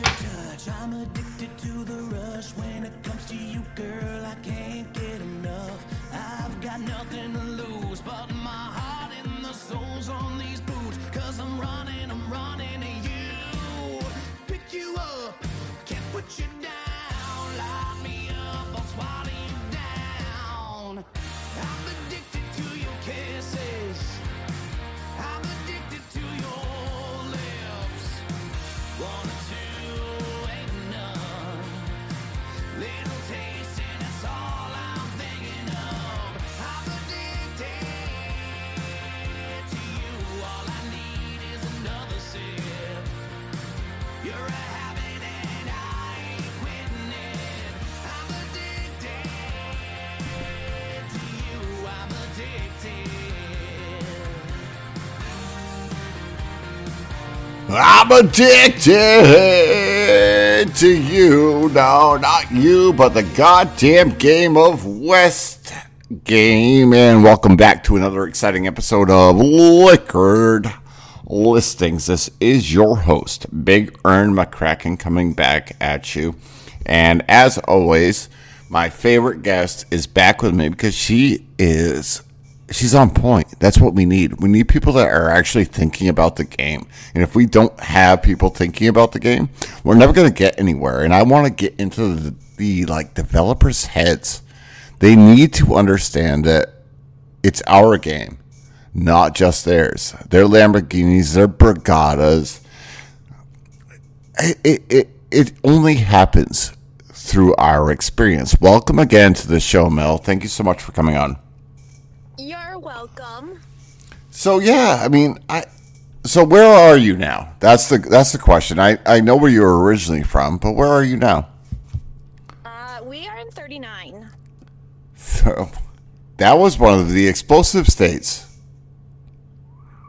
your touch. I'm addicted to the rush. When it comes to you, girl, I can't get enough. I've got nothing to lose but my heart and the soles on these boots. Cause I'm running, I'm running to you. Pick you up, can't put you down. I'm addicted to you. No, not you, but the goddamn game of West Game. And welcome back to another exciting episode of Liquored Listings. This is your host, Big Earn McCracken, coming back at you. And as always, my favorite guest is back with me because she is she's on point. That's what we need. We need people that are actually thinking about the game. And if we don't have people thinking about the game, we're never going to get anywhere. And I want to get into the, the like developers' heads. They need to understand that it's our game, not just theirs. Their Lamborghinis, their Brigadas. It, it, it, it only happens through our experience. Welcome again to the show, Mel. Thank you so much for coming on. Welcome. So yeah, I mean, I. So where are you now? That's the that's the question. I I know where you were originally from, but where are you now? Uh, we are in 39. So that was one of the explosive states.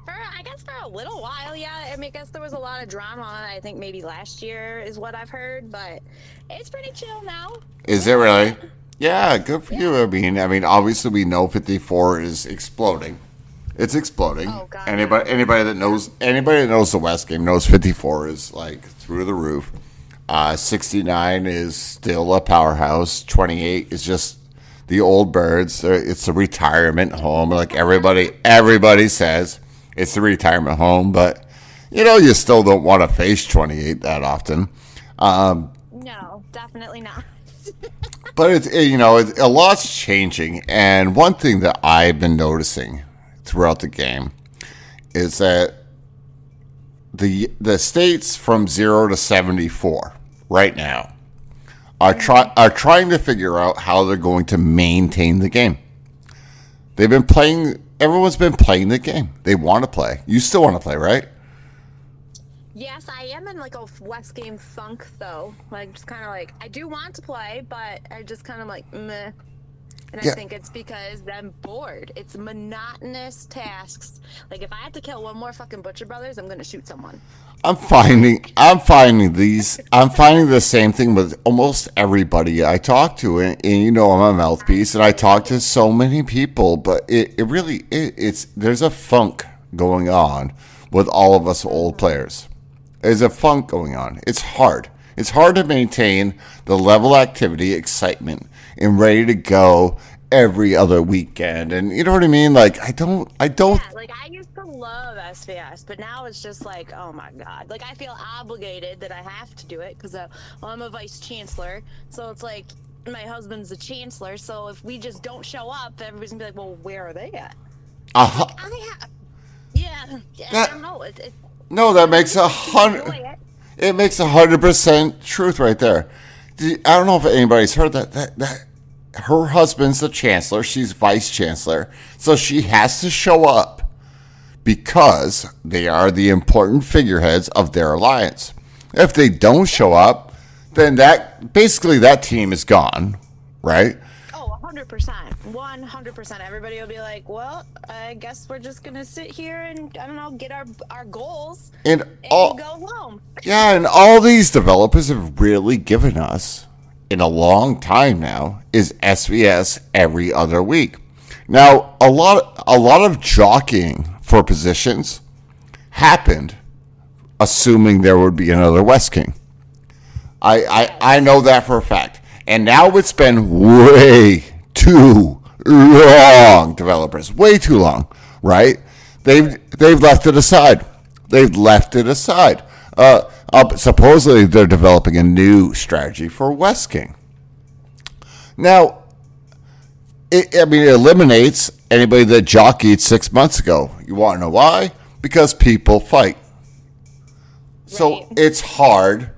For I guess for a little while, yeah. I mean, I guess there was a lot of drama. I think maybe last year is what I've heard, but it's pretty chill now. Is it really? Yeah, good for you. I mean, I mean, obviously we know 54 is exploding. It's exploding. Oh, God. Anybody anybody that knows anybody that knows the West game knows 54 is like through the roof. Uh, 69 is still a powerhouse. 28 is just the old birds. It's a retirement home, like everybody everybody says. It's a retirement home, but you know you still don't want to face 28 that often. Um, No, definitely not. but it's it, you know it, a lot's changing, and one thing that I've been noticing throughout the game is that the the states from zero to seventy four right now are try are trying to figure out how they're going to maintain the game. They've been playing. Everyone's been playing the game. They want to play. You still want to play, right? Yes, I am in like a West game funk though. Like just kind of like I do want to play, but I just kind of like meh. And Yeah. I think it's because I'm bored. It's monotonous tasks. Like if I have to kill one more fucking Butcher Brothers, I'm gonna shoot someone. I'm finding I'm finding these I'm finding the same thing with almost everybody I talk to and, and you know I'm a mouthpiece and I talk to so many people but it, it really it, it's there's a funk going on with all of us old players. There's a funk going on. It's hard. It's hard to maintain the level of activity, excitement, and ready to go every other weekend. And you know what I mean? Like I don't I don't Yeah, like I used to love SVS, but now it's just like, oh my god. Like I feel obligated that I have to do it because uh, well, I'm a vice chancellor. So it's like my husband's a chancellor. So if we just don't show up, everybody's gonna be like, well, where are they at? uh, I have. Yeah, That- I don't know. It, it, no, that makes a hundred. it. Makes a hundred percent truth right there. I don't know if anybody's heard that. That that her husband's the chancellor. She's vice chancellor, so she has to show up because they are the important figureheads of their alliance. If they don't show up, then that basically that team is gone, right? Oh, 100%. 100%. Everybody will be like, well, I guess we're just going to sit here and, I don't know, get our our goals And and all go home. Yeah, and all these developers have really given us in a long time now is SVS every other week. Now, a lot a lot of jockeying for positions happened assuming there would be another West King. I, I, I know that for a fact. And now it's been way too long, developers, way too long, right? They've they've left it aside. They've left it aside. Uh, uh, supposedly they're developing a new strategy for West King. Now, it, I mean, it eliminates anybody that jockeyed six months ago. You want to know why? Because people fight. So it's hard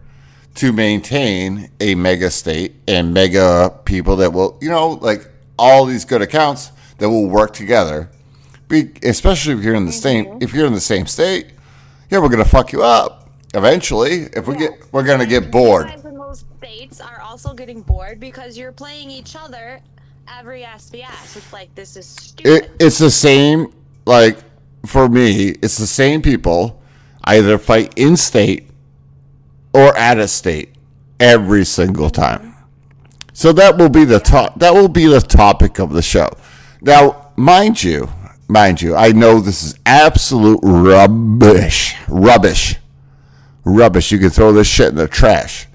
to maintain a mega state and mega people that will, you know, like all these good accounts that will work together. Be, especially if you're in the same, if you're in the same state, yeah, we're gonna fuck you up eventually. If we get, we're gonna get bored. You guys states are also getting bored because you're playing each other every SVS. It's like this is stupid. It, it's the same, like for me, it's the same people either fight in state or out of state every single time. So that will be the top. That will be the topic of the show. Now, mind you, mind you, I know this is absolute rubbish, rubbish, rubbish. You can throw this shit in the trash,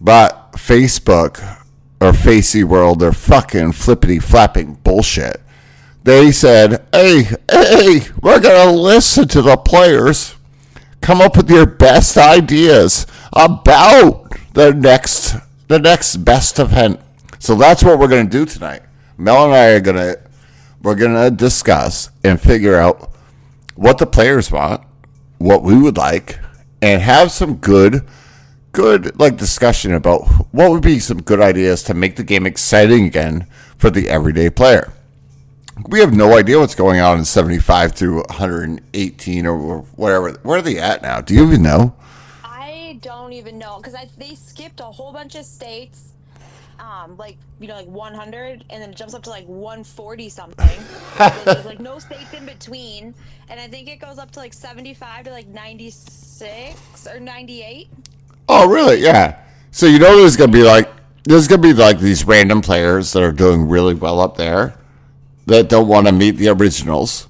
but Facebook or Facey World, they're fucking flippity flapping bullshit. They said, "Hey, hey, we're gonna listen to the players." come up with your best ideas about the next the next best event. So that's what we're going to do tonight. Mel and I are going to we're going to discuss and figure out what the players want, what we would like, and have some good good like discussion about what would be some good ideas to make the game exciting again for the everyday player. We have no idea what's going on in 75 through 118 or whatever. Where are they at now? Do you even know? Even know because they skipped a whole bunch of states, um, like you know, like 100, and then it jumps up to like 140 something. Like no states in between, and I think it goes up to like 75 to like 96 or 98. Oh, really? Yeah. So you know there's gonna be like there's gonna be like these random players that are doing really well up there that don't want to meet the originals.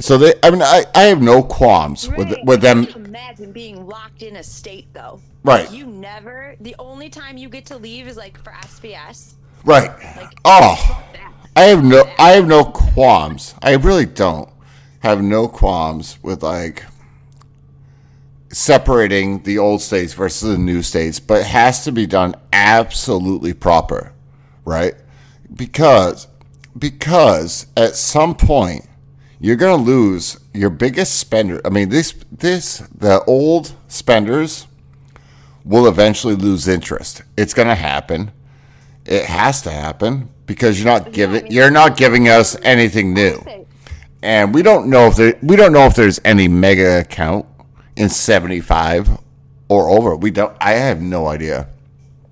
So they, I mean, I, I have no qualms with with them. Imagine being locked in a state though. Right. You never. The only time you get to leave is like for SVS. Right. Like Oh. I have no I have no qualms. I really don't have no qualms with like separating the old states versus the new states, but it has to be done absolutely proper, right? Because because at some point you're going to lose your biggest spender. I mean, this this the old spenders will eventually lose interest. It's going to happen. It has to happen because you're not giving you're not giving us anything new. And we don't know if there we don't know if there's any mega account in 75 or over. We don't I have no idea.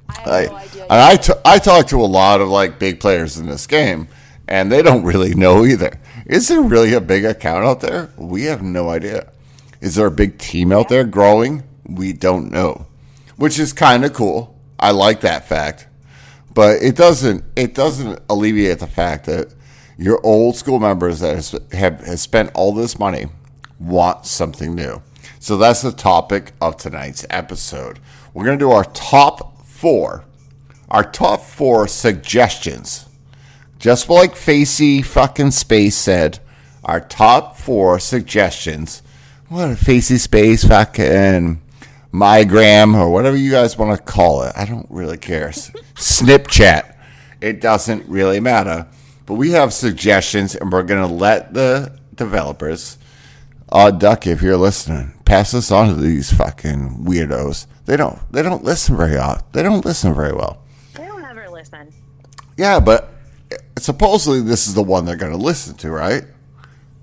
I no idea. and I, t- I talk to a lot of like big players in this game, and they don't really know either. Is there really a big account out there? We have no idea. Is there a big team out there growing? We don't know, which is kind of cool. I like that fact, but it doesn't it doesn't alleviate the fact that your old school members that have, have spent all this money want something new. So that's the topic of tonight's episode. We're going to do our top four, our top four suggestions. Just like Facey fucking Space said, our top four suggestions. What a Facey Space fucking Mygram or whatever you guys want to call it. I don't really care. Snipchat. It doesn't really matter. But we have suggestions and we're going to let the developers uh, Duck, if you're listening, pass this on to these fucking weirdos. They don't. They don't listen very often. They don't listen very well. They don't ever listen. Yeah, but supposedly this is the one they're going to listen to, right?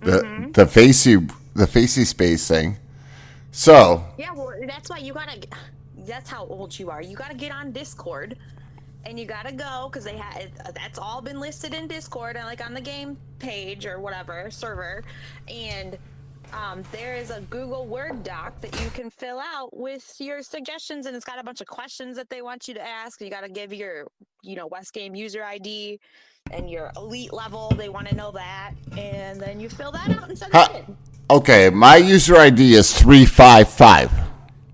The the facey the facey space thing. So Yeah, well, that's why you gotta. That's how old you are. You gotta get on Discord, and you gotta go because they had that's all been listed in Discord and like on the game page or whatever server, and um, there is a Google Word doc that you can fill out with your suggestions, and it's got a bunch of questions that they want you to ask. You gotta give your, you know, West Game user ID and your elite level. They want to know that, and then you fill that out and send Ha- it in. okay, my user ID is three five five.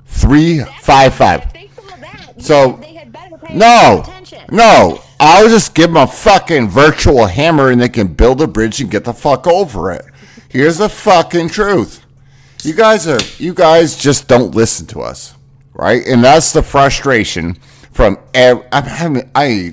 Three five five. they fill that, So they had better no, attention. no, I'll just give them a fucking virtual hammer and they can build a bridge and get the fuck over it. Here's the fucking truth. You guys are, you guys just don't listen to us, right? And that's the frustration from. Ev- I'm having, I,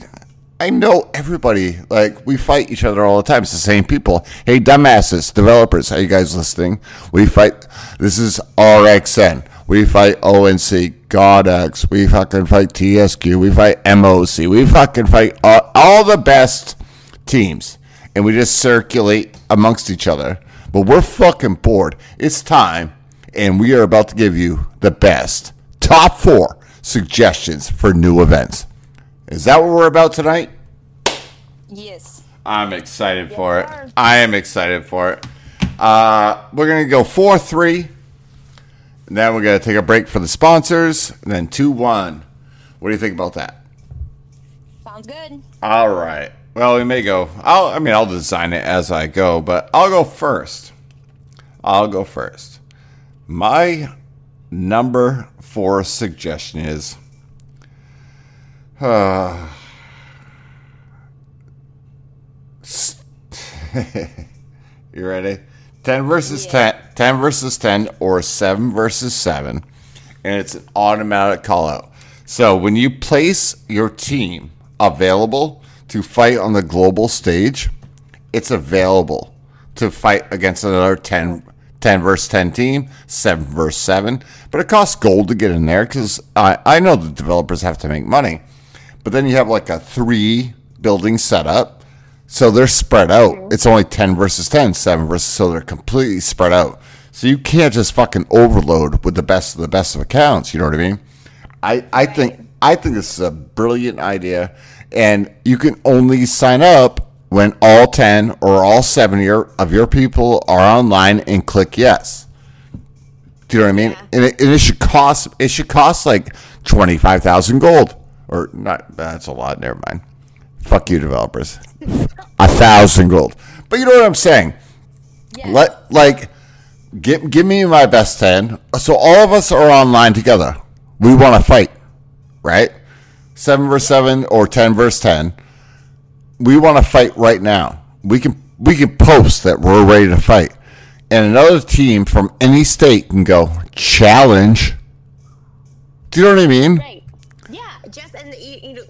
I know everybody. Like we fight each other all the time. It's the same people. Hey, dumbasses, developers, are you guys listening? We fight. This is RXN. We fight ONC, GodX. We fucking fight TSQ. We fight MOC. We fucking fight all, all the best teams, and we just circulate amongst each other. But we're fucking bored. It's time, and we are about to give you the best top four suggestions for new events. Is that what we're about tonight? Yes. I'm excited for it. sir. I am excited for it. Uh, we're gonna go four three. And then we're gonna take a break for the sponsors. And then two one. What do you think about that? Sounds good. All right. Well, we may go. I'll. I mean, I'll design it as I go, but I'll go first. I'll go first. My number four suggestion is. You ready? 10 versus Yeah. 10, 10 versus 10, or 7 versus 7. And it's an automatic call out. So when you place your team available to fight on the global stage, it's available to fight against another 10, 10 versus 10 team, 7 versus 7. But it costs gold to get in there because I, I know the developers have to make money. But then you have like a three building setup. So they're spread out. It's only 10 versus 10, 7 versus, so they're completely spread out. So you can't just fucking overload with the best of the best of accounts. You know what I mean? I, I think I think this is a brilliant idea, and you can only sign up when all ten or all seven of your, of your people are online and click yes. Do you know what I mean? Yeah. And, it, and it should cost it should cost like twenty five thousand gold or not. That's a lot. Never mind. Fuck you, developers. a thousand gold. But you know what I'm saying? Yeah. Let like give give me my best ten. So all of us are online together. We want to fight, right? Seven versus seven or ten versus ten. We want to fight right now. We can we can post that we're ready to fight, and another team from any state can go challenge. Do you know what I mean? Right.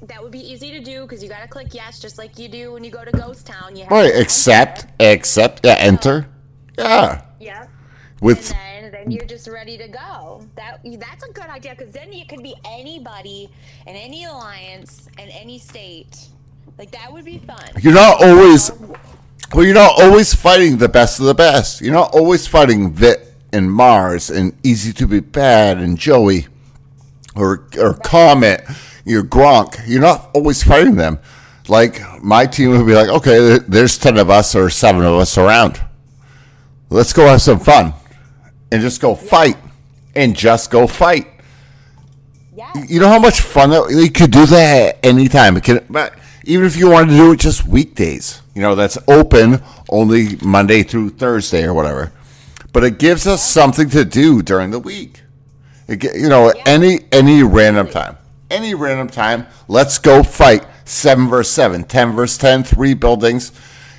That would be easy to do because you gotta click yes, just like you do when you go to Ghost Town. You have Right. to Accept. enter. Accept. Yeah. Enter. Yeah. Yeah. With And then, then you're just ready to go. That that's a good idea because then it could be anybody in any alliance in any state. Like that would be fun. You're not always well, you're not always fighting the best of the best. You're not always fighting Vit and Mars and Easy to Be Bad and Joey or or Comet, you're Gronk. You're not always fighting them. Like my team would be like, okay, there's ten of us or seven of us around. Let's go have some fun and just go fight and just go fight. Yeah. You know how much fun that you could do that at any time. It can, but even if you wanted to do it just weekdays, you know, that's open only Monday through Thursday or whatever. But it gives us something to do during the week. It, you know, any any random time, any random time. Let's go fight seven versus seven, 10 versus 10, three buildings.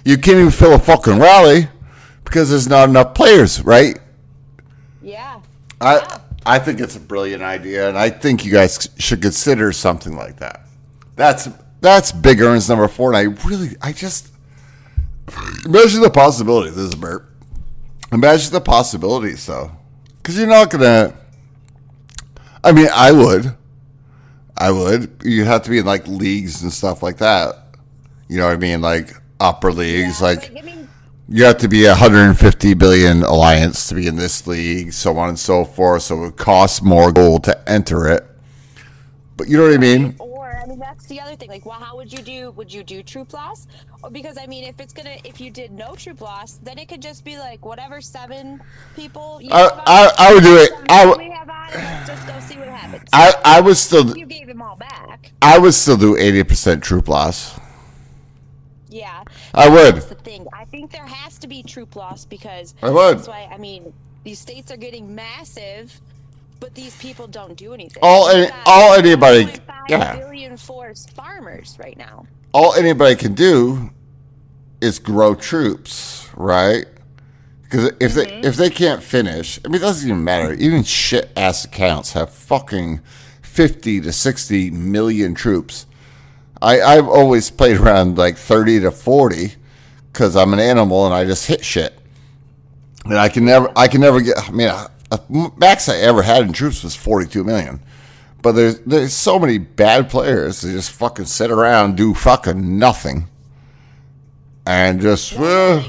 You can't even fill a fucking rally because there's not enough players, right? Yeah. I I think it's a brilliant idea, and I think you guys should consider something like that. That's that's Big Earns number four, and I really, I just imagine the possibilities. This is Bert. Imagine the possibilities, though, because you're not gonna. I mean, I would, I would. You have to be in like leagues and stuff like that. You know what I mean? Like upper leagues, Yeah, like I mean, you have to be a 150 billion alliance to be in this league, so on and so forth. So it costs more gold to enter it. But you know what I mean? I mean that's the other thing. Like, well, how would you do? Would you do troop loss? Or because I mean, if it's gonna, if you did no troop loss, then it could just be like whatever seven people. You I- have on, I- I would do it. I would- have on, just go see what happens. I I would still you gave them all back. I would still do 80 percent troop loss. Yeah. I would. That's the thing. I think there has to be troop loss because I would. That's why I mean these states are getting massive, But these people don't do anything. All any- all anybody- yeah. billion forest farmers right now. all anybody can do is grow troops, right? Because if they mm-hmm. if they can't finish, I mean, it doesn't even matter. Even shit ass accounts have fucking fifty to sixty million troops. I I've always played around like thirty to forty because I'm an animal and I just hit shit. And I can never I can never get. I mean, a, max I ever had in troops was forty two million. But there's there's so many bad players that just fucking sit around do fucking nothing, and just. uh,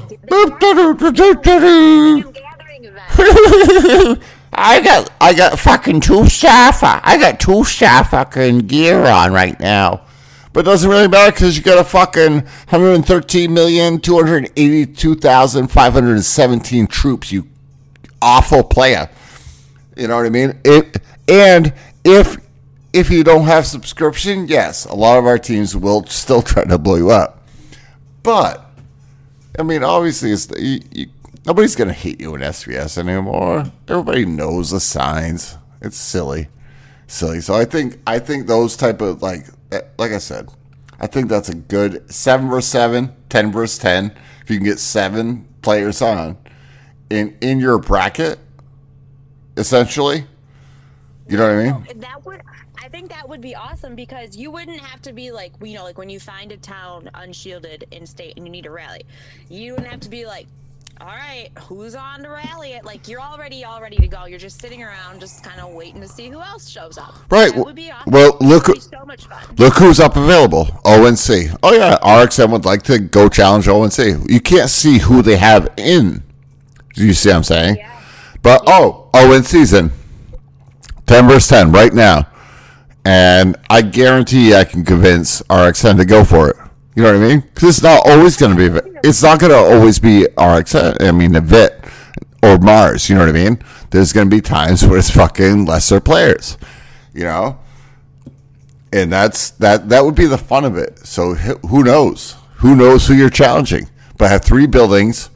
I got I got fucking two Safa. I got two Safa fucking gear on right now. But it doesn't really matter because you got a fucking 113,282,517 troops, you awful player. You know what I mean? It and if if you don't have subscription, yes, a lot of our teams will still try to blow you up. But I mean, obviously, it's you, you, nobody's gonna hate you in SVS anymore. Everybody knows the signs. It's silly, silly. So I think I think those type of like eh, like I said, I think that's a good seven versus seven, 10 versus ten. If you can get seven players on in in your bracket, essentially, you know what I mean? Oh, that would I think that would be awesome because you wouldn't have to be like you know like when you find a town unshielded in state and you need a rally you wouldn't have to be like all right who's on to rally it like you're already all ready to go you're just sitting around just kind of waiting to see who else shows up Right, that would be awesome well, look- so much fun Look who's up available. ONC. Oh yeah, RXN would like to go challenge ONC. You can't see who they have in. Do you see what I'm saying? But oh, oh, in. season, Ten versus ten right now, and I guarantee I can convince RXN to go for it. You know what I mean? Because it's not always going to be. It's not going to always be RXN. I mean, the Vit or Mars. You know what I mean? There's going to be times where it's fucking lesser players. You know and that's that that would be the fun of it so who knows who knows who you're challenging but have three buildings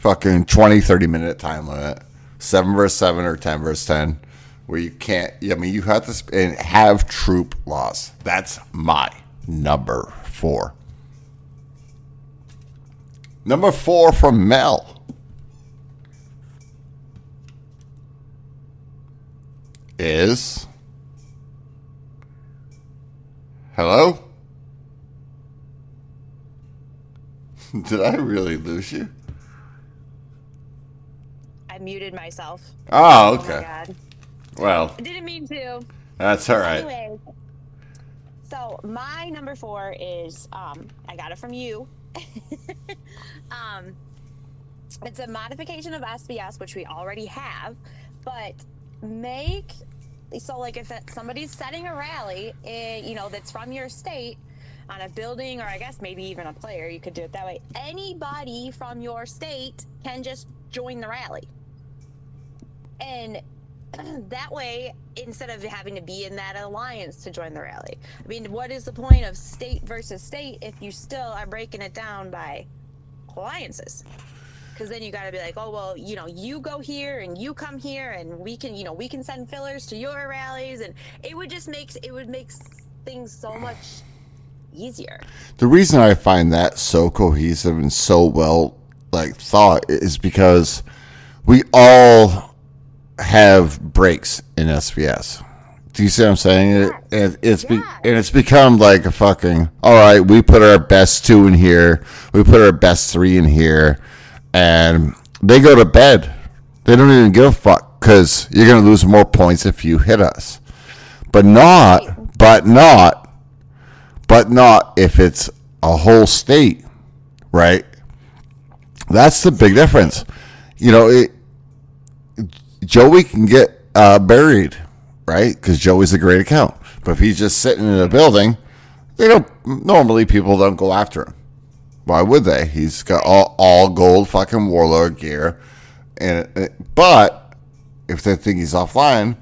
fucking 20 30 minute time limit. 7 versus 7 or 10 versus 10 where you can't i mean you have to and have troop loss. That's my number four. Number four from mel. Is Hello? Did I really lose you? Muted myself Oh, oh okay. god Well, I didn't mean to that's all right. So my number four is um, I got it from you. um, it's a modification of SVS, which we already have, but make so like if it, somebody's setting a rally, in, you know, that's from your state on a building, or I guess maybe even a player, you could do it that way. Anybody from your state can just join the rally, and that way, instead of having to be in that alliance to join the rally, I mean, what is the point of state versus state if you still are breaking it down by alliances? Because then you got to be like, oh well, you know, you go here and you come here, and we can, you know, we can send fillers to your rallies, and it would just make it would make things so much easier. The reason I find that so cohesive and so well like thought is because we all have breaks in SVS. Do you see what I'm saying? It, it, it's be, and it's become like a fucking. All right, we put our best two in here. We put our best three in here, and they go to bed. They don't even give a fuck because you're gonna lose more points if you hit us, but not, but not but not if it's a whole state, right? That's the big difference. You know, it, Joey can get uh, buried, right? Because Joey's a great account. But if he's just sitting in a building, they don't. Normally, people don't go after him. Why would they? He's got all, all gold fucking warlord gear, and but if they think he's offline,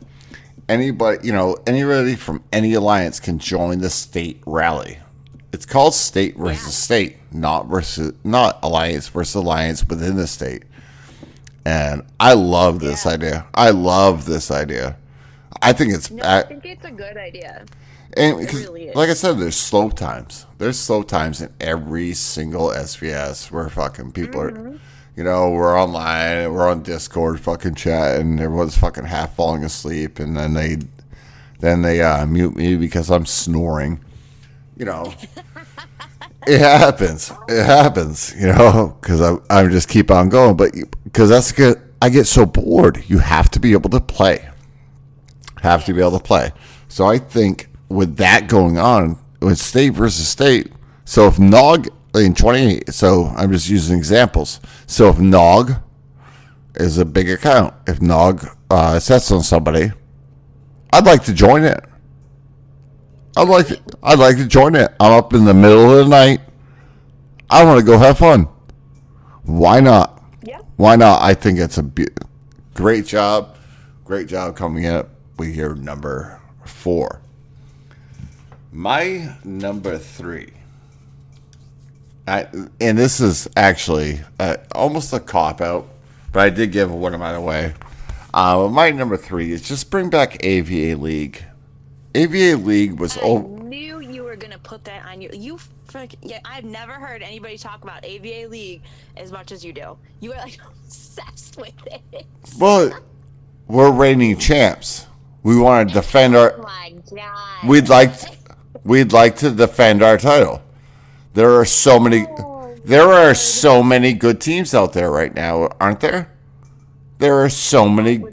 anybody you know anybody from any alliance can join the state rally. It's called state versus Yeah. state, not versus not alliance versus alliance within the state. And I love this Yeah. idea. I love this idea. I think it's No, I I, think it's a good idea. and because, really is. like I said, there's slow times. There's slow times in every single SVS where fucking people Mm-hmm. are, you know, we're online, we're on Discord, fucking chat, and everyone's fucking half falling asleep, and then they, then they uh, mute me because I'm snoring. You know, it happens. It happens. You know, because I I just keep on going, but because that's good. I get so bored. You have to be able to play have to be able to play. So I think with that going on, with state versus state, so if Nog in 20, so I'm just using examples. So if Nog is a big account, if Nog uh, sets on somebody, I'd like to join it. I'd like to, I'd like to join it. I'm up in the middle of the night. I want to go have fun. Why not? Why not? I think it's a be- great job. Great job coming up. We hear number four. My number three. I, and this is actually uh, almost a cop out, but I did give one of mine away. Uh, my number three is just bring back AVA League. AVA League was I oh knew you were gonna put that on you. You frick. Yeah, I've never heard anybody talk about AVA League as much as you do. You are like obsessed with it. well, we're reigning champs. We want to defend our. Oh my god. We'd like we'd like to defend our title. There are so many oh there are so many good teams out there right now, aren't there? There are so many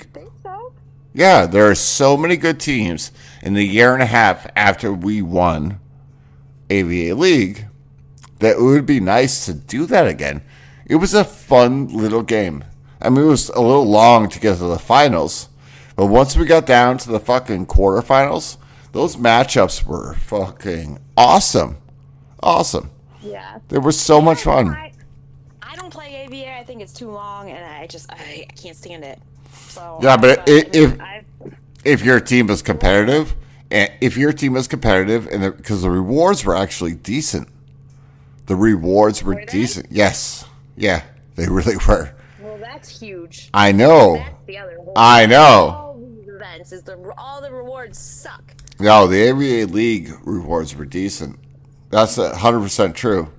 so. Yeah, there are so many good teams in the year and a half after we won AVA League that it would be nice to do that again. It was a fun little game. I mean, it was a little long to get to the finals, but once we got down to the fucking quarterfinals, those matchups were fucking awesome. Awesome. Yeah. They were so much fun. I, I don't play AVA. I think it's too long, and I just I, I can't stand it. So Yeah, but I i- if- I've- if your team is competitive, if your team is competitive, and because the, rewards were actually decent, the rewards were, Were decent. Yes, yeah, they really were. well, that's huge. I know. That's the other. whole- I know. All these events is the all the rewards suck. No, the AVA League rewards were decent. That's hundred percent true.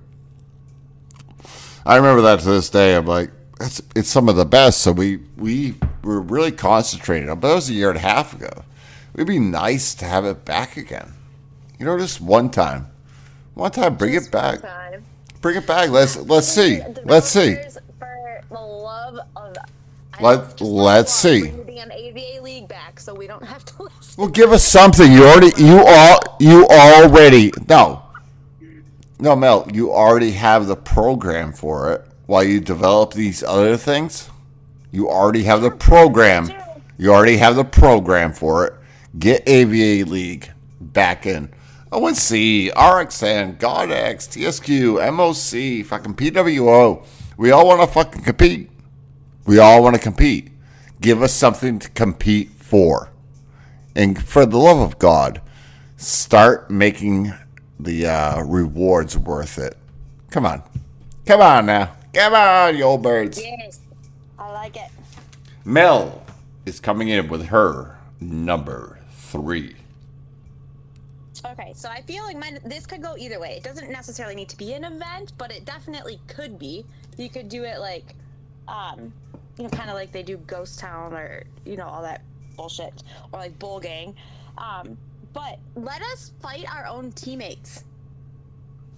I remember that to this day. I'm like, that's it's some of the best. So we we were really concentrating. On, but that was a year and a half ago. It'd be nice to have it back again. You know, just one time, one time, bring it back. Bring it back. Let's let's see. Let's see. For the love of. let, let's see. Bring the damn League back so we don't have to listen. Well, give us something. You already, you all, you already. No, no, Mel. You already have the program for it. While you develop these other things, you already have the program. You already have the program for it. Get AVA League back in. ONC, RXN, GodX, TSQ, MOC, fucking PWO. We all want to fucking compete. We all want to compete. Give us something to compete for. And for the love of God, start making the uh, rewards worth it. Come on. Come on now. Come on, you old birds. Yes, I like it. Mel is coming in with her number three. Okay, so I feel like mine, this could go either way. It doesn't necessarily need to be an event, but it definitely could be. You could do it like, um, you know, kind of like they do Ghost Town or you know all that bullshit, or like Bull Gang. Um, but let us fight our own teammates.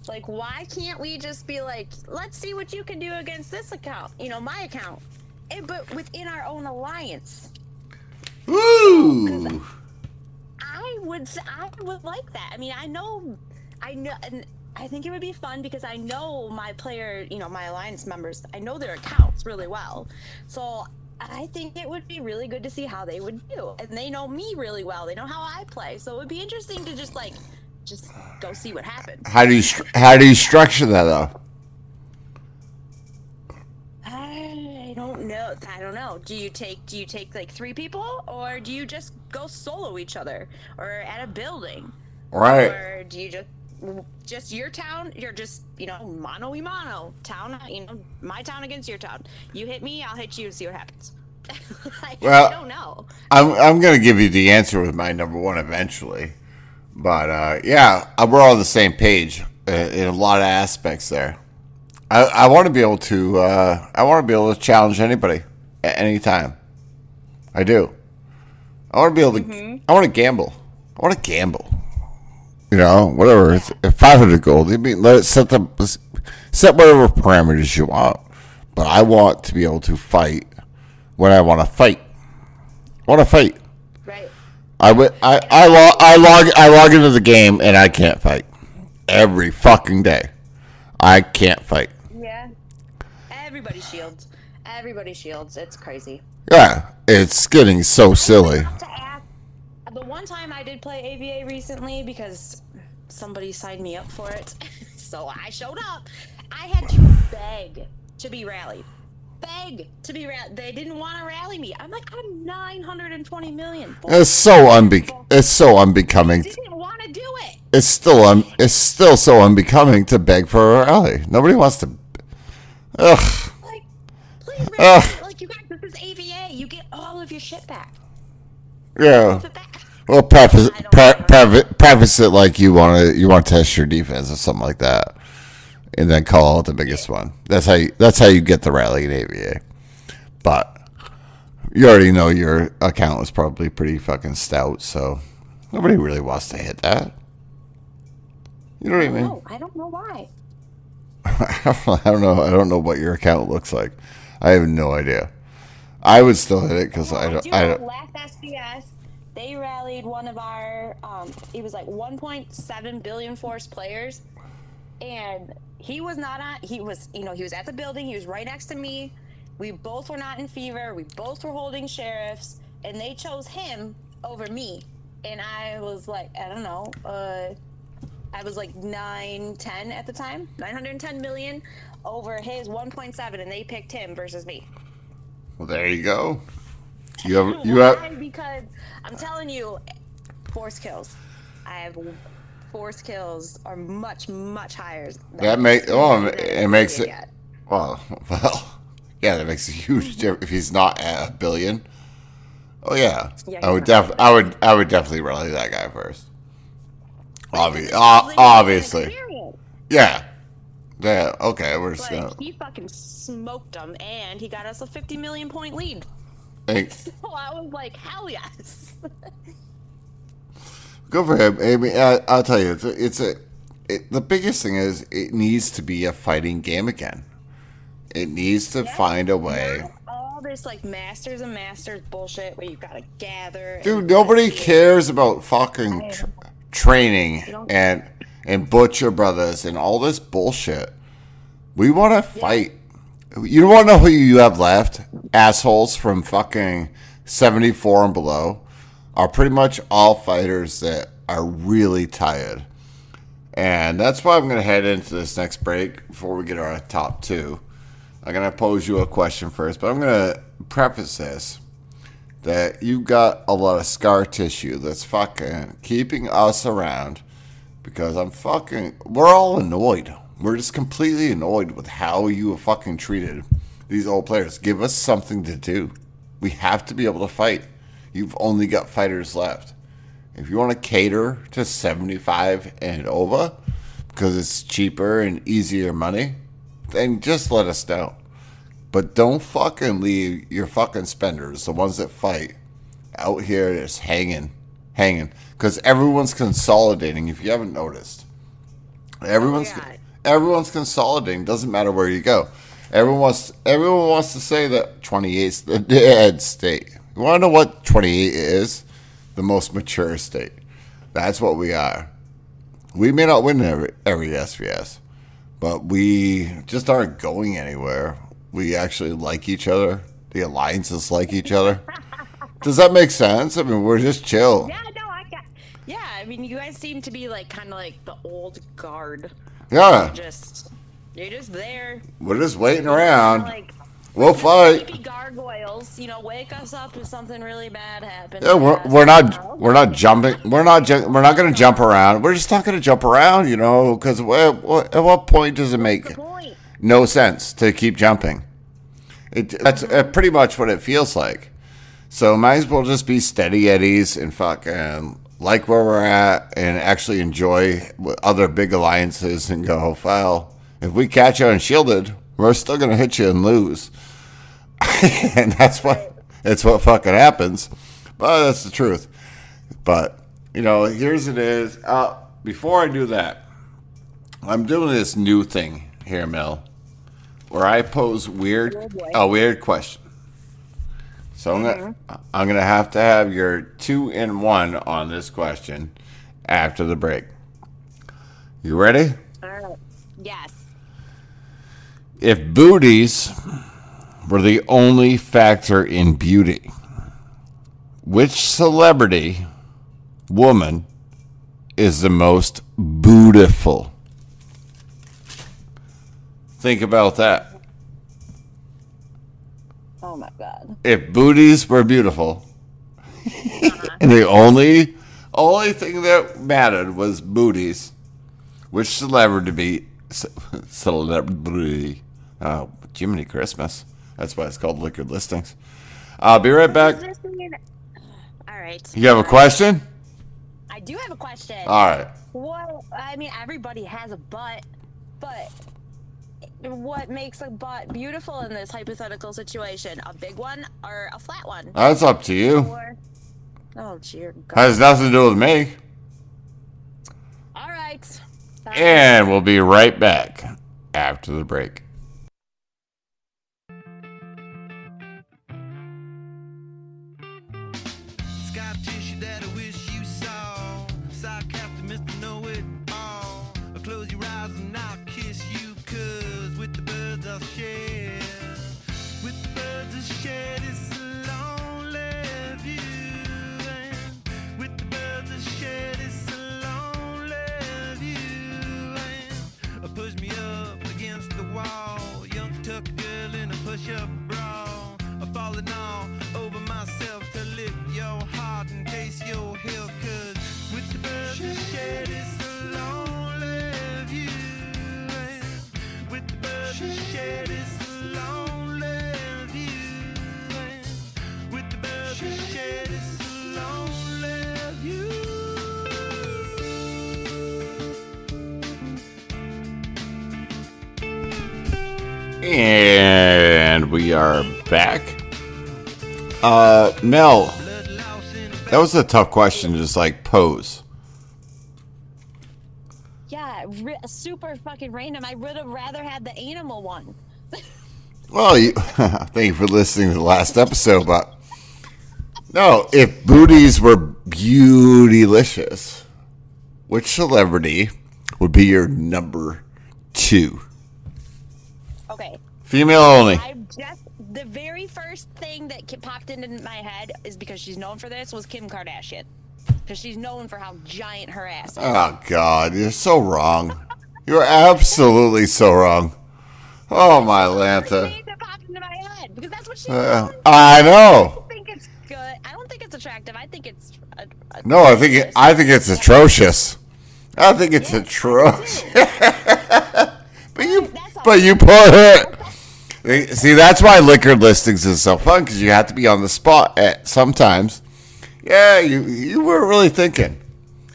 Like, why can't we just be like, let's see what you can do against this account? You know, my account, Eh, but within our own alliance. Ooh. I would I would like that. I mean, I know I know and I think it would be fun because I know my player, you know, my alliance members, I know their accounts really well. So I think it would be really good to see how they would do. And they know me really well. They know how I play. So it would be interesting to just like just go see what happens. How do you how do you structure that though? I don't know. I don't know. Do you take do you take like three people or do you just go solo each other or at a building? Right. Or do you just just your town? You're just you know mano y mano town. You know my town against your town. You hit me, I'll hit you and see what happens. like, Well- I don't know. I'm I'm gonna give you the answer with my number one eventually, but uh, yeah, uh, we're all on the same page in, in a lot of aspects there. I, I want to be able to uh, I want to be able to challenge anybody at any time. I do. I want to be able to. I want to gamble. I want to gamble. You know, whatever. It's Five hundred gold. I mean, let it set the set whatever parameters you want. But I want to be able to fight when I want to fight. I want to fight. Right. I would. I I log. I log. I log into the game and I can't fight every fucking day. I can't fight. Everybody shields. Everybody shields. It's crazy. Yeah, it's getting so silly. Ask- The one time I did play AVA recently because somebody signed me up for it, so I showed up. I had to beg to be rallied. Beg to be rallied. They didn't want to rally me. I'm like, I'm 920 million. It's so unbe. It's so unbecoming. didn't want to do it. It's still un. It's still so unbecoming to beg for a rally. Nobody wants to. Ugh. Like, please rally Ugh. me. Like, you guys, this is AVA. You get all of your shit back. Yeah. Back. Well, preface pre- preface preface it like you want to you want to test your defense or something like that, and then call out the biggest one. That's how you, that's how you get the rally in AVA. But you already know your account was probably pretty fucking stout, so nobody really wants to hit that. You know what I mean? No, I don't know why. I don't know. I don't know what your account looks like. I have no idea. I would still hit it because I don't. do I don't. last SVS, they rallied one of our, um, it was like 1.7 billion force players, and he was not on. He was, you know, he was at the building. He was right next to me. We both were not in fever. We both were holding sheriffs, and they chose him over me. And I was like, I don't know. Uh, I was like nine ten at the time, 910 million over his 1.7, and they picked him versus me. Well, there you go. You have. You have. Because I'm telling you, force kills. I have force kills are much much higher. than That makes oh, it makes it-. Well, well, yeah, that makes a huge difference. If he's not at a billion, oh yeah, Yeah, I would def- I would, I would definitely rally that guy first. Obvi- uh, obviously, yeah, yeah. Okay, we're just gonna. He fucking smoked them, and he got us a 50 million point lead. Thanks. So I was like, hell yes. Good for him. Mean, I, I'll tell you, it's a, it's a it, the biggest thing is it needs to be a fighting game again. It needs to find a way. All this like masters and masters bullshit where you've gotta gather. Dude, nobody cares about fucking tr- training and and butcher brothers and all this bullshit. We want to fight. You don't want to know who you have left? Assholes from fucking 74 and below are pretty much all fighters that are really tired. And that's why I'm going to head into this next break before we get our top two. I'm going to pose you a question first, but I'm going to preface this that you've got a lot of scar tissue that's fucking keeping us around because I'm fucking. We're all annoyed. We're just completely annoyed with how you have fucking treated these old players. Give us something to do. We have to be able to fight. You've only got fighters left. If you want to cater to 75 and over because it's cheaper and easier money, then just let us know. But don't fucking leave your fucking spenders, the ones that fight, out here just hanging, hanging. Because everyone's consolidating. If you haven't noticed, everyone's oh, yeah. everyone's consolidating. Doesn't matter where you go. Everyone wants everyone wants to say that 28 is the dead state. You want to know what 28 is? The most mature state. That's what we are. We may not win every every SVS, but we just aren't going anywhere. We actually like each other. The alliances like each other. Does that make sense? I mean, we're just chill. Yeah, no, I got. Yeah, I mean, you guys seem to be like kind of like the old guard. Yeah, Just you're just there. we're just waiting around. Like We'll fight. sleepy gargoyles. You know, wake us up if something really bad happens. Yeah, we're, we're not we're not jumping. We're not ju- we're not going to jump around. We're just not going to jump around, you know, because at what, point does it make no sense to keep jumping? It that's uh, pretty much what it feels like. So might as well just be steady eddies and fucking like where we're at and actually enjoy other big alliances and go, well, if we catch you unshielded, we're still gonna hit you and lose. and that's what it's what fucking happens. But that's the truth. But you know, here's it is. Uh, before I do that, I'm doing this new thing here, Mel, where I pose weird a weird question. So I'm gonna I'm gonna have to have your two in one on this question after the break. You ready? All right. Yes. If booties were the only factor in beauty, which celebrity woman is the most beautiful? Think about that. Oh my god. If booties were beautiful, and the only only thing that mattered was booties, which celebrity ce- celebrity? Oh, Jiminy Christmas. That's why it's called liquid listings. I'll be right back. Is this thing- All right. You have a um, question? I do have a question. All right. Well, I mean, everybody has a butt, but what makes a butt beautiful in this hypothetical situation? A big one or a flat one? That's up to you. Or oh, dear God. Has nothing to do with me. All right. Fine. And we'll be right back after the break. Uh, Mel, Blood loss in a that was a tough question to just like pose. Yeah, ri- super fucking random. I would have rather had the animal one. Well, you, thank you for listening to the last episode, but no, if booties were beautylicious, which celebrity would be your number two? Okay. Female only. I the very first thing that popped into my head is because she's known for this was Kim Kardashian. Because she's known for how giant her ass is. Oh God, you're so wrong. You're absolutely so wrong. Oh my Lanta. thing that popped into my head because that's what she. Uh, known. I know. I think it's good. I don't think it's attractive. I think it's. No, I think it, I think it's atrocious. I think it's atrocious. but you, but you put it. See, that's why liquor listings is so fun because you have to be on the spot at sometimes. Yeah, you you weren't really thinking.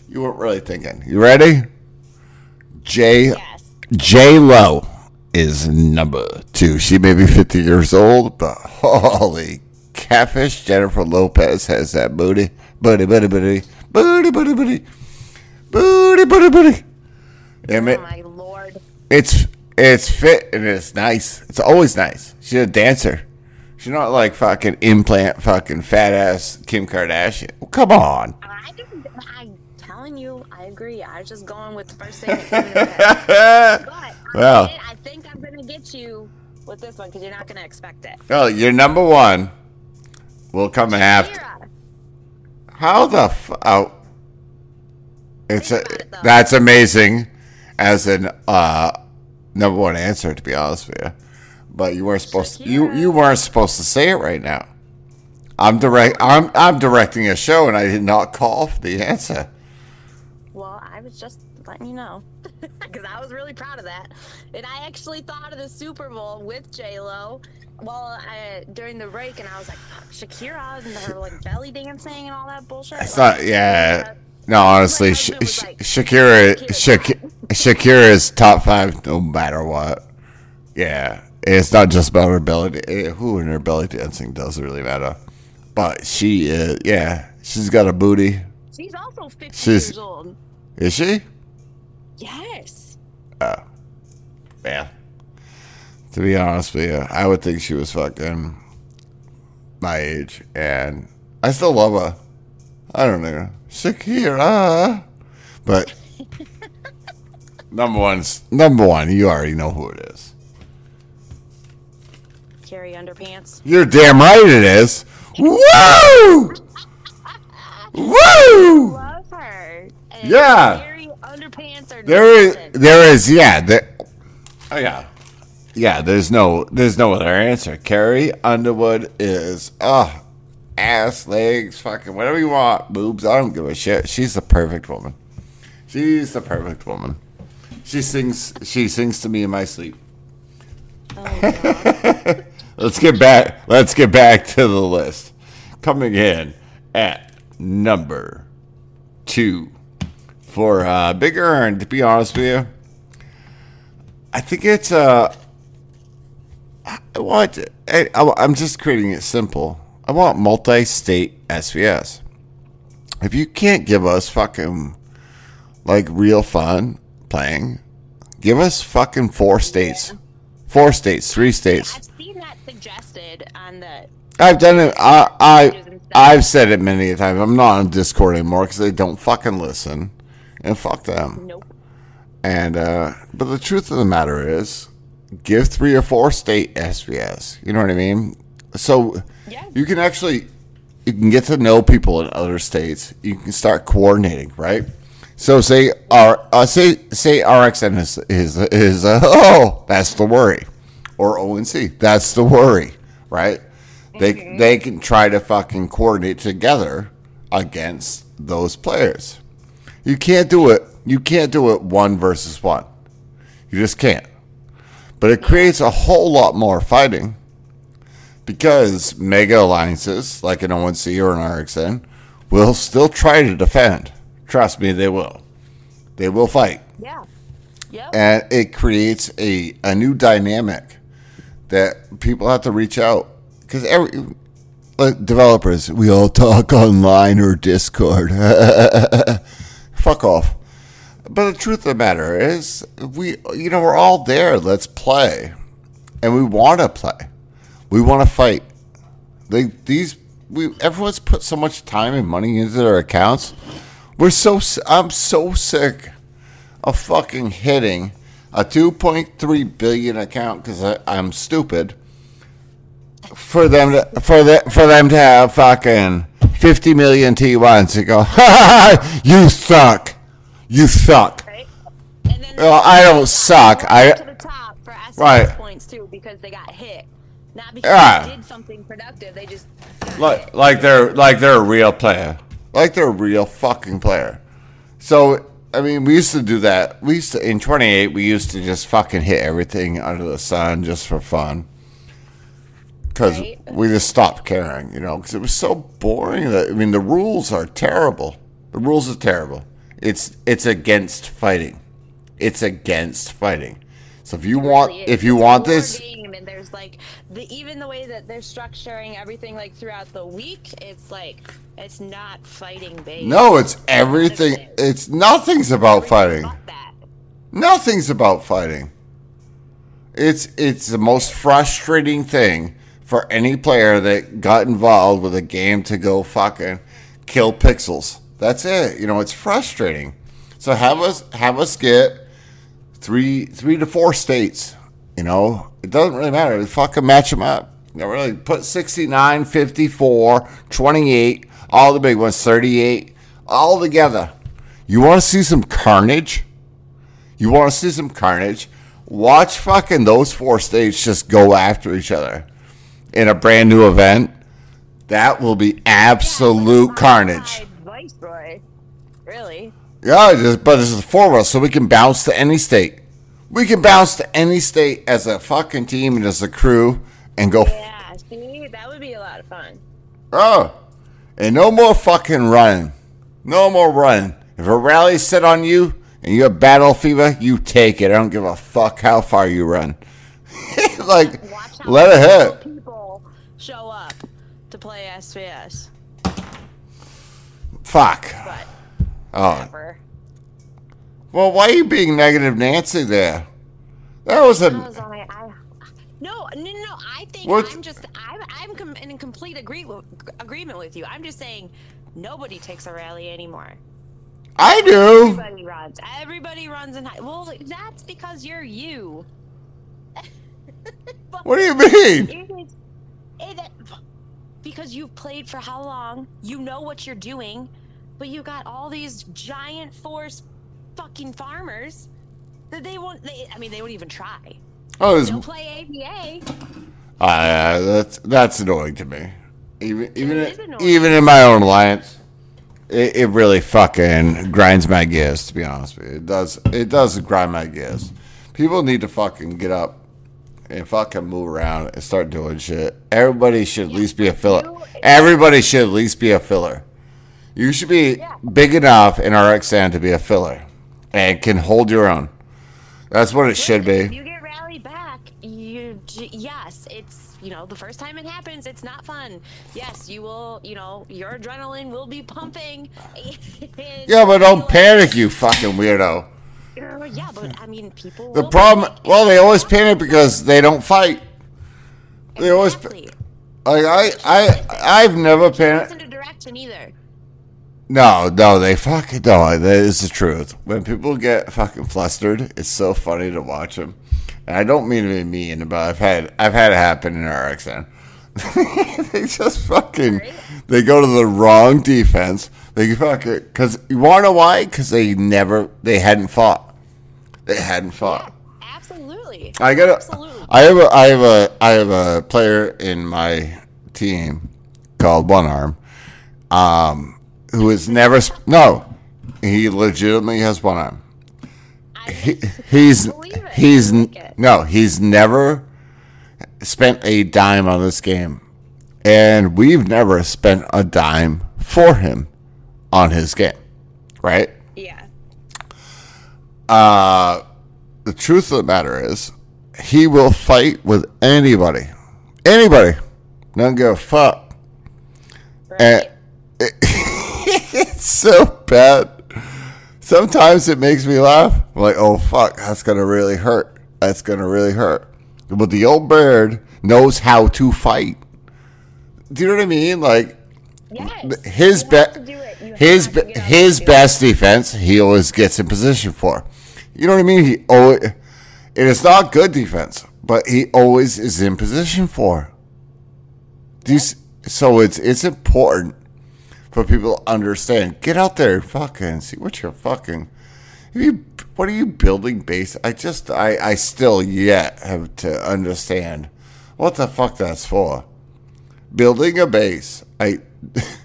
You weren't really thinking. You ready? J Yes. J Lo is number two. She may be 50 years old, but holy catfish, Jennifer Lopez has that booty, booty, booty, booty, booty, booty, booty, booty, booty, booty. Oh it, my lord. it's it's fit and it's nice. It's always nice. She's a dancer. She's not like fucking implant, fucking fat ass Kim Kardashian. Well, come on. I. I'm telling you, I agree. I was just going with the first thing that came head. But I, Well. did- I think I'm gonna get you with this one because you're not gonna expect it. Well, your number one will come after. How the f- oh, it's a, it, that's amazing as an uh number one answer to be honest with you. But you weren't supposed to, you you weren't supposed to say it right now. I'm direct I'm I'm directing a show and I did not call for the answer. Well, I was just letting you know. Because I was really proud of that. And I actually thought of the Super Bowl with J Lo while I during the break, and I was like, Shakira and her like belly dancing and all that bullshit. It's not. Yeah. No, honestly, Sh- Sh- Shakira, Shakira Shak- Shakira is top five no matter what. Yeah, it's not just about her belly. eh, Who in her belly dancing doesn't really matter, but she is. Yeah, she's got a booty. She's also 50 She's- years old. Is she? Yes. Oh, Yeah. To be honest with you, I would think she was fucking my age, and I still love her. I don't know, Shakira, but number one's number one. You already know who it is. Carrie underpants. You're damn right it is. Woo! Woo! Love her. And Yeah. Carrie underpants are there is there is yeah. There, oh yeah, yeah. There's no, there's no other answer. Carrie Underwood is, uh ass, legs, fucking whatever you want, boobs. I don't give a shit. She's the perfect woman. She's the perfect woman. She sings, she sings to me in my sleep. Oh, Let's get back. Let's get back to the list. Coming in at number two for uh, Big Earn. To be honest with you, I think it's uh, I want. I, I'm just creating it simple. I want multi-state SVS. If you can't give us fucking like real fun playing, give us fucking four states, four states, three states. I've seen that suggested on the. I've done it. I, I I've said it many times. I'm not on Discord anymore because they don't fucking listen, and fuck them. Nope. And uh, but the truth of the matter is, give three or four state SVS. You know what I mean? So Yeah. you can actually you can get to know people in other states. You can start coordinating, right? So say our uh, say say RXN is is is uh, oh that's the worry, or ONC that's the worry, right? They they can try to fucking coordinate together against those players. You can't do it. You can't do it one versus one. You just can't. But it creates a whole lot more fighting because mega alliances like an ONC or an RXN will still try to defend. Trust me, they will. They will fight. Yeah. Yep. And it creates a, a new dynamic that people have to reach out. Because every like developers, we all talk online or Discord. Fuck off. But the truth of the matter is, we you know we're all there. Let's play, and we want to play. We want to fight. They these we everyone's put so much time and money into their accounts. We're so I'm so sick of fucking hitting a 2.3 billion account because I'm stupid. For them to for the, for them to have fucking 50 million T1s to go, ha ha, you suck, you suck. right? And then Well, I don't suck. I to the top for Right. points too because they got hit, not because Yeah. they did something productive. They just like like they're like they're a real player, like they're a real fucking player. So I mean, we used to do that. We used to in 28. We used to just fucking hit everything under the sun just for fun. Because Right. we just stopped caring, you know, because it was so boring. That I mean, the rules are terrible. The rules are terrible. It's it's against fighting. It's against fighting. So if you want, really is. if you want this, game and there's like the even the way that they're structuring everything like throughout the week, it's like it's not fighting based. no, it's everything. It's nothing's about fighting. Nothing's about fighting. It's it's the most frustrating thing for any player that got involved with a game to go fucking kill pixels. That's it. You know, it's frustrating. So have us have us get three three to four states. You know, it doesn't really matter. Fucking match them up. You know, really put 69, 54, 28, all the big ones, 38, all together. You want to see some carnage? You want to see some carnage? Watch fucking those four states just go after each other in a brand new event. That will be absolute Yeah, carnage. Viceroy. Really? Yeah, but this is four of us, so we can bounce to any state. We can bounce to any state as a fucking team and as a crew and go. Yeah, see, that would be a lot of fun. Oh, and no more fucking running. No more running. If a rally's set on you and you have battle fever, you take it. I don't give a fuck how far you run. like, let it hit. people show up to play SVS. Fuck. But Oh, well, why are you being negative, Nancy? There. That was a. was on my- I- no, no, no, no. I think What? I'm just I'm I'm com- in complete agree- agreement with you. I'm just saying nobody takes a rally anymore. I do. Everybody runs. Everybody runs in high. Well, that's because you're you. What do you mean? it is, it, because you've played for how long? You know what you're doing, but you got all these giant force fucking farmers that they won't. They, I mean, they won't even try. Oh, They'll play AVA. Uh, that's that's annoying to me. Even even is even in my own alliance, it, it really fucking grinds my gears. To be honest with you, it does it does grind my gears. People need to fucking get up and fucking move around and start doing shit. Everybody should at least be a filler. Everybody should at least be a filler. You should be Yeah. big enough in RXN to be a filler and can hold your own. That's what it should If be. you get rallied back, you yes, it's you know the first time it happens, it's not fun. Yes, you will. You know your adrenaline will be pumping. Yeah, but don't panic, you fucking weirdo. Yeah, but I mean, people. The problem, panic. well, they always panic because they don't fight. They always, like I, I, I've never panicked. Listen to direction either. No, no, they fucking no. That is the truth. When people get fucking flustered, it's so funny to watch them. And I don't mean to be mean, but I've had, I've had it happen in RXN. they just fucking, they go to the wrong defense. They fucking, cause you wanna know why? Cause they never, they hadn't fought. They hadn't fought. Absolutely. I got Absolutely. I have a, I have a, I have a player in my team called One Arm, um, who has never, sp- no, he legitimately has one arm. I He, he's, he's, no, he's never spent a dime on this game, and we've never spent a dime for him on his game, right? yeah. Uh, the truth of the matter is, he will fight with anybody. Anybody. Don't give a fuck. Right. And it's so bad. Sometimes it makes me laugh. I'm like, oh fuck, that's gonna really hurt. That's gonna really hurt. But the old bird knows how to fight. Do you know what I mean? Like yes. his You have to be- do it. You his be- his best defense he always gets in position for. You know what I mean? He always it is not good defense, but he always is in position for. Do you so it's it's important for people to understand. Get out there, and fucking see what you're fucking. You, what are you building base? I just I I still yet have to understand what the fuck that's for building a base. I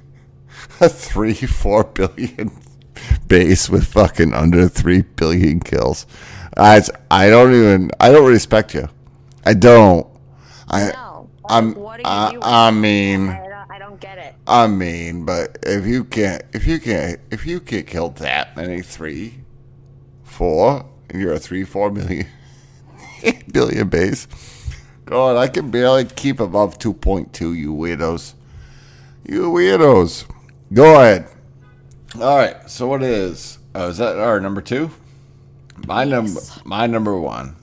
a three four billion base with fucking under three billion kills. I I don't even I don't respect you. I don't. I No. I'm What are you I, doing? I mean I don't, I don't get it. I mean, but if you can't if you can't if you can't kill that many three, four, and you're a three four million billion base. God, I can barely keep above two point two. You weirdos, you weirdos. Go ahead. All right. So what is? Oh, is that our number two? My number. My number one.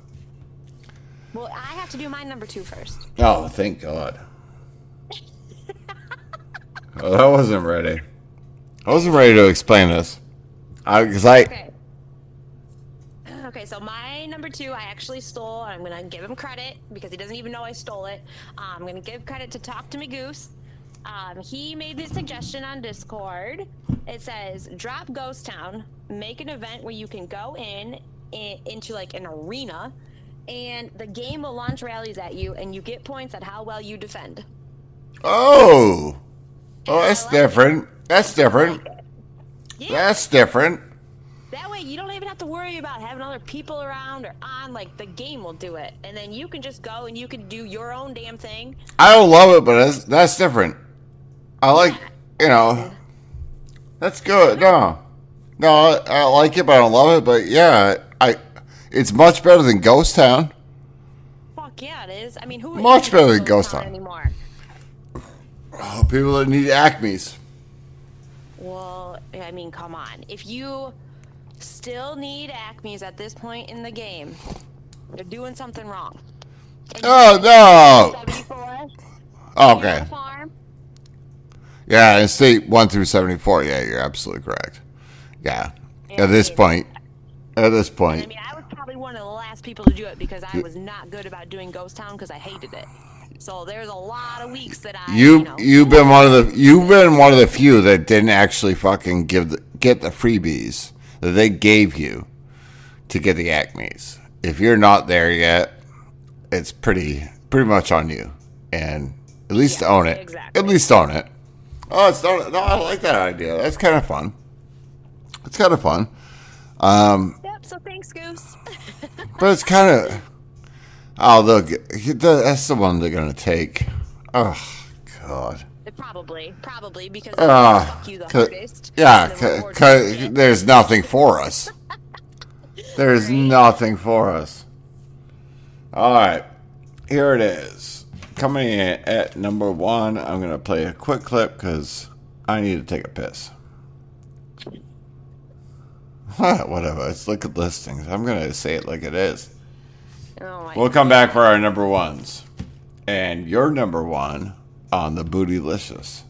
Well, I have to do my number two first. Oh, thank God. Oh, I wasn't ready. I wasn't ready to explain this. I, Because I, Okay. Okay, so my number two, I actually stole. I'm gonna give him credit because he doesn't even know I stole it. Um, I'm gonna give credit to Talk to Me Goose. Um, he made this suggestion on Discord. It says, "Drop Ghost Town, make an event where you can go in, i into like an arena, and the game will launch rallies at you, and you get points at how well you defend." oh, oh, that's different. That's different. Yeah. That's different. That way, you don't even have to worry about having other people around or on. Like the game will do it, and then you can just go and you can do your own damn thing. I don't love it, but that's that's different. I like, you know, that's good. No, no, I, I like it, but I don't love it. But yeah, I, it's much better than Ghost Town. Fuck yeah, it is. I mean, who Much better than Ghost Town Town. anymore? Oh, people that need Acme's. Well, I mean, come on. If you still need Acme's at this point in the game, you're doing something wrong. And Oh no. 74 Okay. Yeah, in state one through seventy four. Yeah, you're absolutely correct. Yeah. At this point, at this point. I mean, I was probably one of the last people to do it because I was not good about doing Ghost Town because I hated it. So there's a lot of weeks that I, you, you know, you've been one of the you've been one of the few that didn't actually fucking give the, get the freebies that they gave you to get the Acme's. If you're not there yet, it's pretty pretty much on you, and at least Yeah, own it. exactly. At least own it. Oh, it's not, no, I like that idea. That's kind of fun. It's kind of fun, Um, Yep. So thanks, Goose. but it's kind of. Oh, look, that's the one they're gonna take. Oh God. probably, probably because ah, fuck you the hardest. yeah, the there's nothing for us. There's nothing for us. All right, here it is. Coming in at number one, I'm going to play a quick clip because I need to take a piss. Whatever, let's look at listings. I'm going to say it like it is. Oh We'll come back for our number ones. And your number one on the Bootylicious.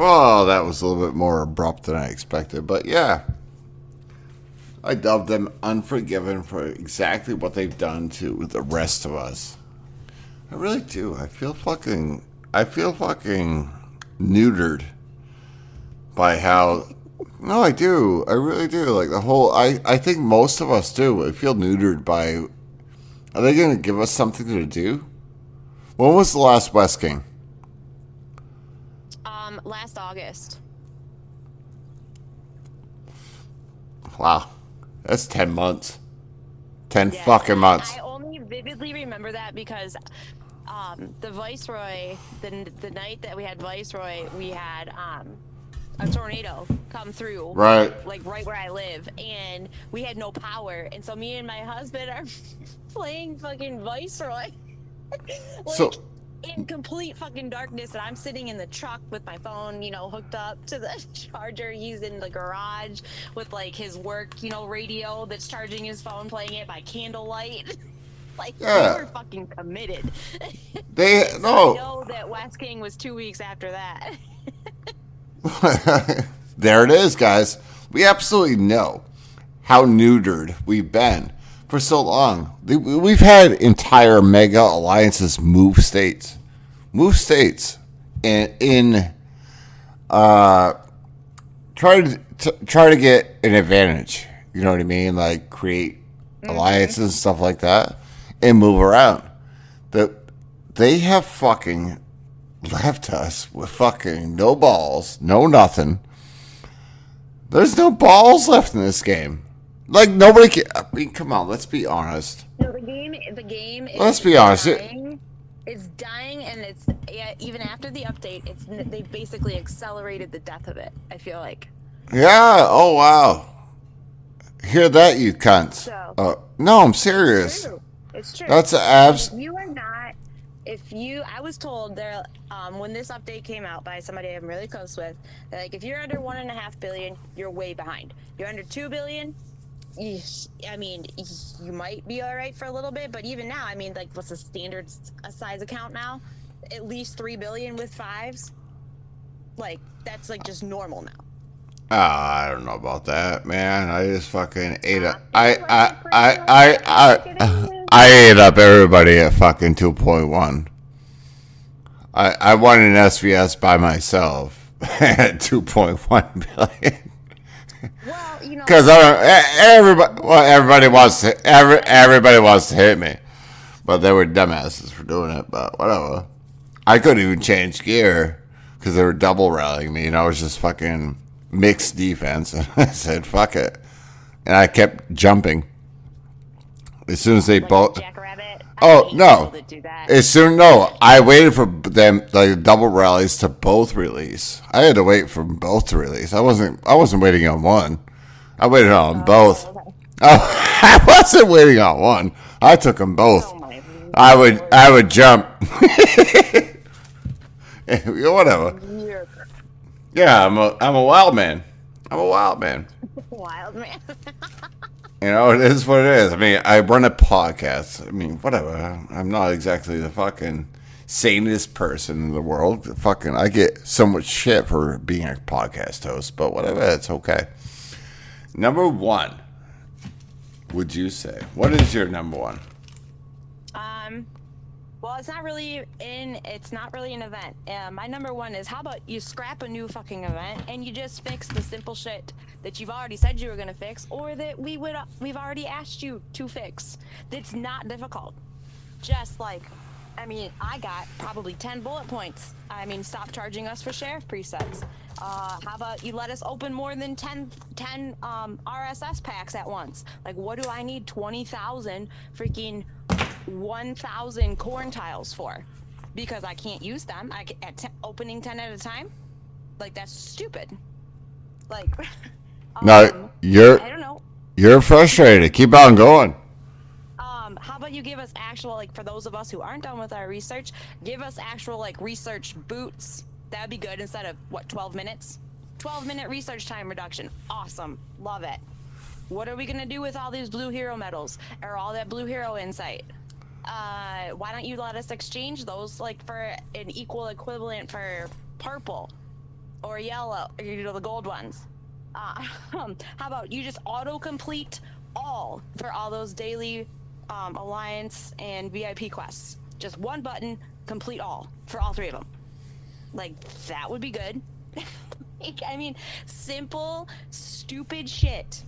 Well, that was a little bit more abrupt than I expected, but yeah. I dub them unforgiven for exactly what they've done to the rest of us. I really do. I feel fucking I feel fucking neutered by how No, I do. I really do. Like the whole I I think most of us do. I feel neutered by Are they going to give us something to do? When was the last West King? Last August. Wow. That's 10 months. 10 Yes, fucking months. I only vividly remember that because um, the Viceroy, the, the night that we had Viceroy, we had um, a tornado come through. Right. Like right where I live, and we had no power, and so me and my husband are playing fucking Viceroy. like, So- in complete fucking darkness, and I'm sitting in the truck with my phone, you know, hooked up to the charger. He's in the garage with like his work, you know, radio that's charging his phone, playing it by candlelight. like Yeah. we were fucking committed. They I no. know that West King was two weeks after that. there it is, guys. We absolutely know how neutered we've been for so long. We've had entire mega alliances move states, move states, and in uh, try to try to get an advantage. You know what I mean? Like create alliances and stuff like that, and move around. That they have fucking left us with fucking no balls, no nothing. There's no balls left in this game. Like nobody can. I mean, come on, let's be honest. No, the game, the game. Is Let's be honest, Dying. It's dying, and it's yeah, even after the update, it's they basically accelerated the death of it. I feel like. Yeah. Oh wow. Hear that, you cunts? So- Uh, no, I'm serious. True. It's true. That's abs. you are not if you i was told there um, when this update came out by somebody i'm really close with like if you're under one and a half billion you're way behind you're under two billion i mean you might be all right for a little bit but even now i mean like what's the standard a size account now at least three billion with fives like that's like just normal now Ah, I don't know about that, man. I just fucking ate up. I I I I I I ate up everybody at fucking two point one. I I won an SVS by myself at two point one billion. Well you know Because I don't. Everybody, well, everybody wants to. Every, everybody wants to hit me, but they were dumbasses for doing it. But whatever. I couldn't even change gear because they were double rallying me, and I was just fucking mixed defense. And I said, "Fuck it," and I kept jumping. As soon as they like both. I Oh no! As soon no, I waited for them the double rallies to both release. I had to wait for both to release. I wasn't. I wasn't waiting on one. I waited on both. okay. Oh, I wasn't waiting on one. I took them both. Oh I would. I would jump. Whatever. Yeah, I'm a. I'm a wild man. I'm a wild man. wild man You know, it is what it is. I mean, I run a podcast. I mean, whatever. I'm not exactly the fucking sanest person in the world. Fucking, I get so much shit for being a podcast host, but whatever. It's okay. Number one, would you say? What is your number one? Well, it's not really in. It's not really an event. Uh, my number one is how about you scrap a new fucking event and you just fix the simple shit that you've already said you were gonna fix, or that we would we've already asked you to fix. That's not difficult. Just like, I mean, I got probably ten bullet points. I mean, stop charging us for sheriff presets. Uh, how about you let us open more than 10, 10 um, RSS packs at once? Like, what do I need 20,000 freaking 1,000 corn tiles for? Because I can't use them I, at t- opening 10 at a time? Like, that's stupid. Like, No, um, you're I don't know. you're frustrated. Keep on going. Um, how about you give us actual, like, for those of us who aren't done with our research, give us actual, like, research boots. That would be good instead of, what, 12 minutes? 12 minute research time reduction. Awesome. Love it. What are we going to do with all these blue hero medals or all that blue hero insight? Uh, why don't you let us exchange those, like, for an equal equivalent for purple or yellow, or, you know, the gold ones? Uh, how about you just auto complete all for all those daily um, alliance and VIP quests? Just one button, complete all for all three of them. Like that would be good. I mean, simple, stupid shit.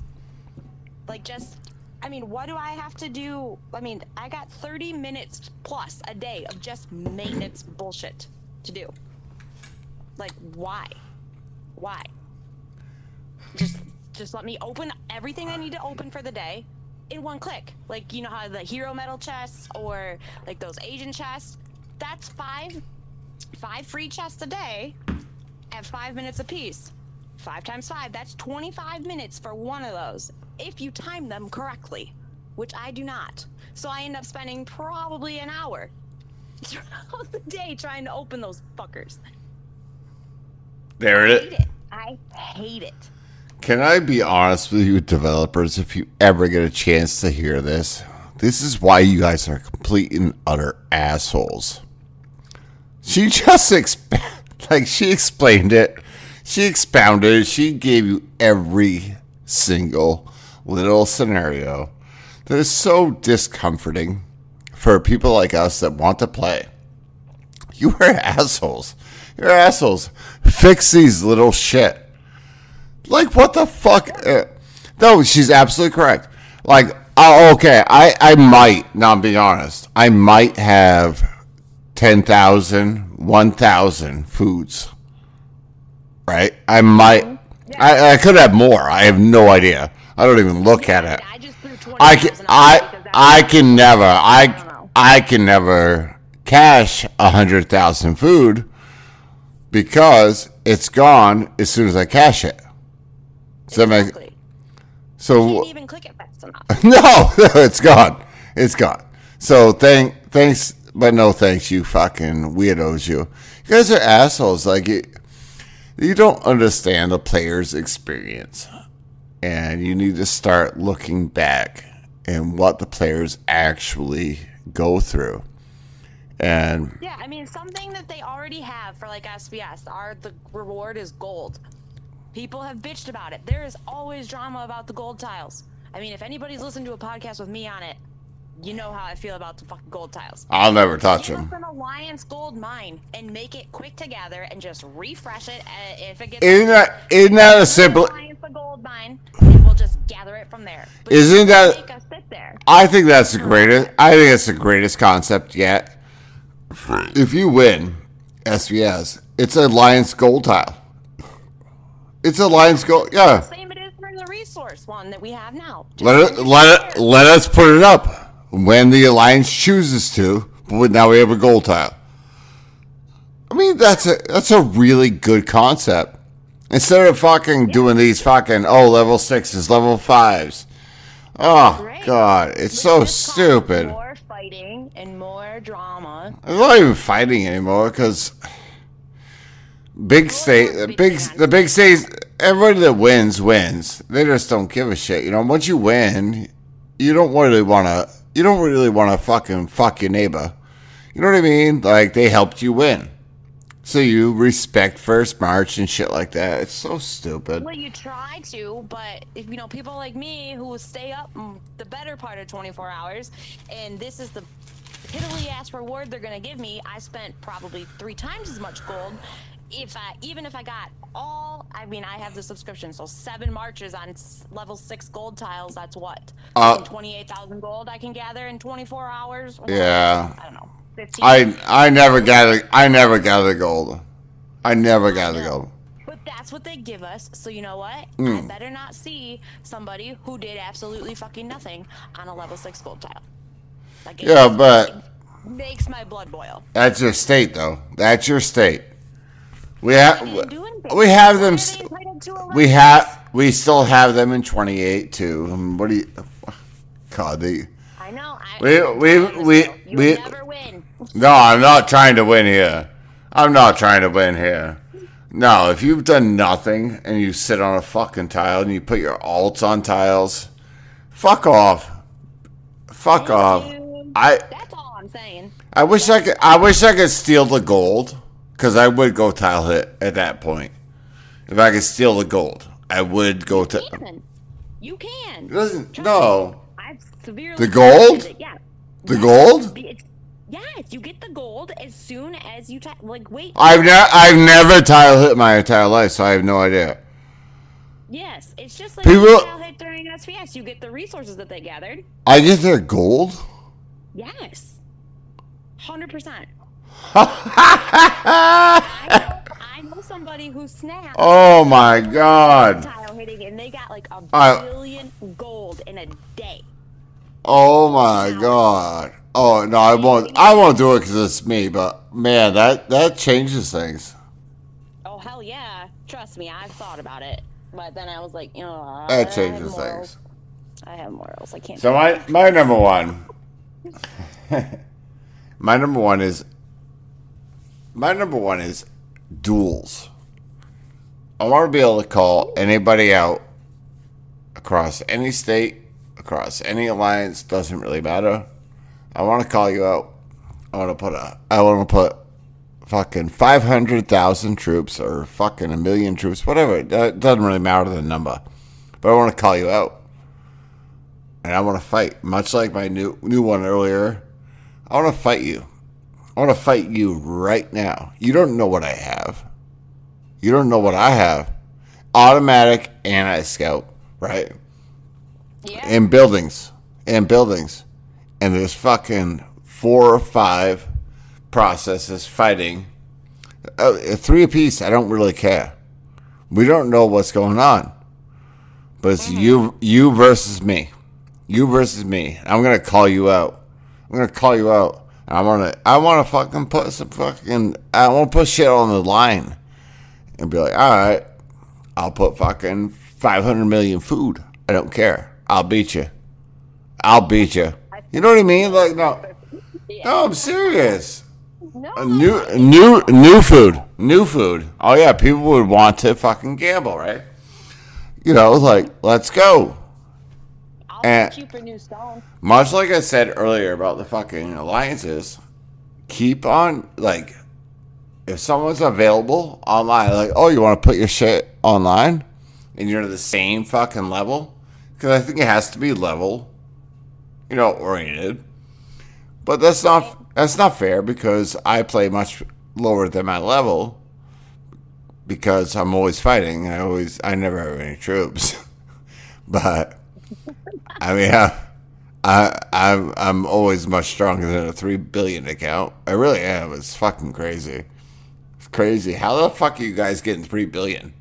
Like just, I mean, what do I have to do? I mean, I got 30 minutes plus a day of just maintenance bullshit to do. Like, why? Why? just just let me open everything I need to open for the day in one click. Like you know how the hero medal chests or like those agent chests. That's five five free chests a day at five minutes apiece. Five times five, that's 25 minutes for one of those. If you time them correctly, which I do not. So I end up spending probably an hour throughout the day trying to open those fuckers. There I it it. I hate it. Can I be honest with you, developers? If you ever get a chance to hear this, this is why you guys are complete and utter assholes. She just exp- like she explained it, she expounded it, she gave you every single little scenario that is so discomforting for people like us that want to play. You are assholes. You're assholes. Fix these little shit Like what the fuck? Uh, no, she's absolutely correct. Like, oh, okay, I I might. Now I'm being honest. I might have 10,000, 1,000 foods. Right? I might. I, I could have more. I have no idea. I don't even look at it. I just threw 20 I can I I can never I. I can never cash a hundred thousand food because it's gone as soon as I cash it. Make Exactly. so? Can't even click it fast enough. No, it's gone. It's gone. So thank thanks, but no thanks, you fucking weirdos. You, you guys are assholes. Like you, you don't understand the player's experience, and you need to start looking back and what the players actually go through. And Yeah, I mean something that they already have for like SVS. Our the reward is gold. People have bitched about it. There is always drama about the gold tiles. I mean, if anybody's listened to a podcast with me on it, you know how I feel about the fucking gold tiles. I'll never touch them. an alliance gold mine and make it quick to gather and just refresh it. Uh, if it gets Isn't that isn't that a simple? alliance the gold mine, and we'll just gather it from there. But Isn't that- make us sit there? I think that's the greatest. I think it's the greatest concept yet. If you win SVS, it's a Lions gold tile. It's a Lions gold. Yeah, Same it is for the resource one that we have now. Just let it let it let us put it up when the alliance chooses to. But now we have a gold tile. I mean, that's a that's a really good concept. Instead of fucking doing these fucking oh level sixes, level fives. Oh god, it's so stupid. More fighting and more drama. I'm not even fighting anymore because big state, the big, the big states, everybody that wins wins. They just don't give a shit. You know, once you win, you don't really want to. You don't really want to fucking fuck your neighbor. You know what I mean? Like they helped you win, so you respect first march and shit like that. It's so stupid. Well, you try to, but if you know people like me who will stay up the better part of 24 hours, and this is the piddly ass reward they're gonna give me. I spent probably three times as much gold. If I even if I got all, I mean, I have the subscription, so seven marches on s- level six gold tiles. That's what Uh, 28,000 gold I can gather in 24 hours. or Yeah. I don't know. 15. I I never gather. I never gather gold. I never gather gold. But that's what they give us. So you know what? Hmm. I better not see somebody who did absolutely fucking nothing on a level six gold tile. Like it Yeah, but makes my blood boil. That's your state, though. That's your state. We have I didn't do anything. we have them. are s- they entitled to a We have we still have them in twenty eight too. Um, What do you? God, they. I know. I, We- we- we- we- never win. No, I'm not trying to win here. I'm not trying to win here. No, if you've done nothing and you sit on a fucking tile and you put your alts on tiles, fuck off. Fuck off. you. I That's all I'm saying. I wish I could. I wish I could steal the gold, because I would go tile hit at that point. If I could steal the gold, I would go to. You can. You can. Doesn't Trust no. I've severely The gold? Yeah. the Yes, gold. it's- Yes, you get the gold as soon as you type. Like, wait. I've never I've never tile hit my entire life, so I have no idea. Yes, it's just like People- People, hit during SVS. You get the resources that they gathered. I get their gold. Yes, hundred percent. I know, I know somebody who snapped Oh my god. tile hitting, and they got like a I- billion gold in a day. Oh my god. Oh no, I won't. I won't do it because it's me. But man, that that changes things. Oh hell yeah! Trust me, I've thought about it, but then I was like, you know, I That changes morals. things. I have morals. I can't. So my my number one, my number one is my number one is duels. I want to be able to call anybody out across any state, across any alliance. Doesn't really matter. I want to call you out. I want to put a. I want to put fucking five hundred thousand troops or fucking a million troops, whatever. It doesn't really matter the number, but I want to call you out and I want to fight. Much like my new new one earlier, I want to fight you. I want to fight you right now. You don't know what I have. You don't know what I have, automatic anti scout, right? Yeah. In buildings, in buildings, and there's fucking four or five processes fighting. Uh, three apiece. I don't really care. We don't know what's going on, but it's you, you versus me, you versus me. I'm gonna call you out. I'm gonna call you out. I wanna, I wanna fucking put some fucking, I wanna put shit on the line, and be like, all right, I'll put fucking 500 million food. I don't care. I'll beat you. I'll beat you. You know what I mean? Like no, no, I'm serious. no, new, new, new food, new food. Oh yeah, people would want to fucking gamble, right? You know, like let's go. I'll and- for new stone. Much like I said earlier about the fucking alliances, keep on like if someone's available online, like oh you want to put your shit online, and you're the same fucking level, because I think it has to be level, you know, oriented. But that's not that's not fair because I play much lower than my level because I'm always fighting. I always I never have any troops, but I mean I, I I'm I'm always much stronger than a three billion account. I really am. It's fucking crazy. It's crazy. How the fuck are you guys getting three billion?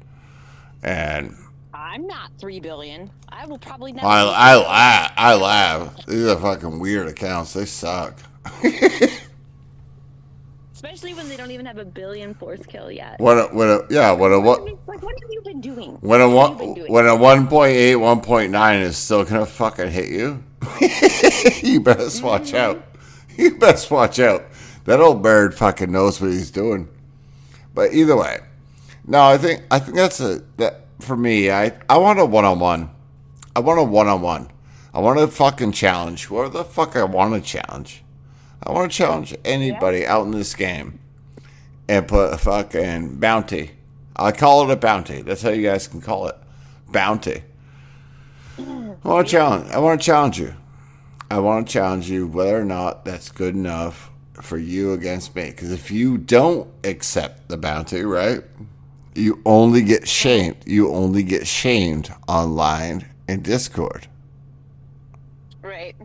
And I'm not three billion. I will probably never. I I laugh. I laugh. These are fucking weird accounts. They suck. Especially when they don't even have a billion force kill yet. What a, what a, yeah, what a, what, like, what have you been doing? when a What one, have you been doing? when a 1.8, 1.9 is still gonna fucking hit you, you best mm-hmm. watch out. You best watch out. That old bird fucking knows what he's doing. But either way, no, I think, I think that's a, that, for me, I, I want a one-on-one. I want a one-on-one. I want to fucking challenge whoever the fuck I want to challenge. I want to challenge anybody out in this game and put a fucking bounty. I call it a bounty. That's how you guys can call it. Bounty. I want to challenge. I want to challenge you. I want to challenge you whether or not that's good enough for you against me. Because if you don't accept the bounty, right, you only get shamed. You only get shamed online in Discord. Right.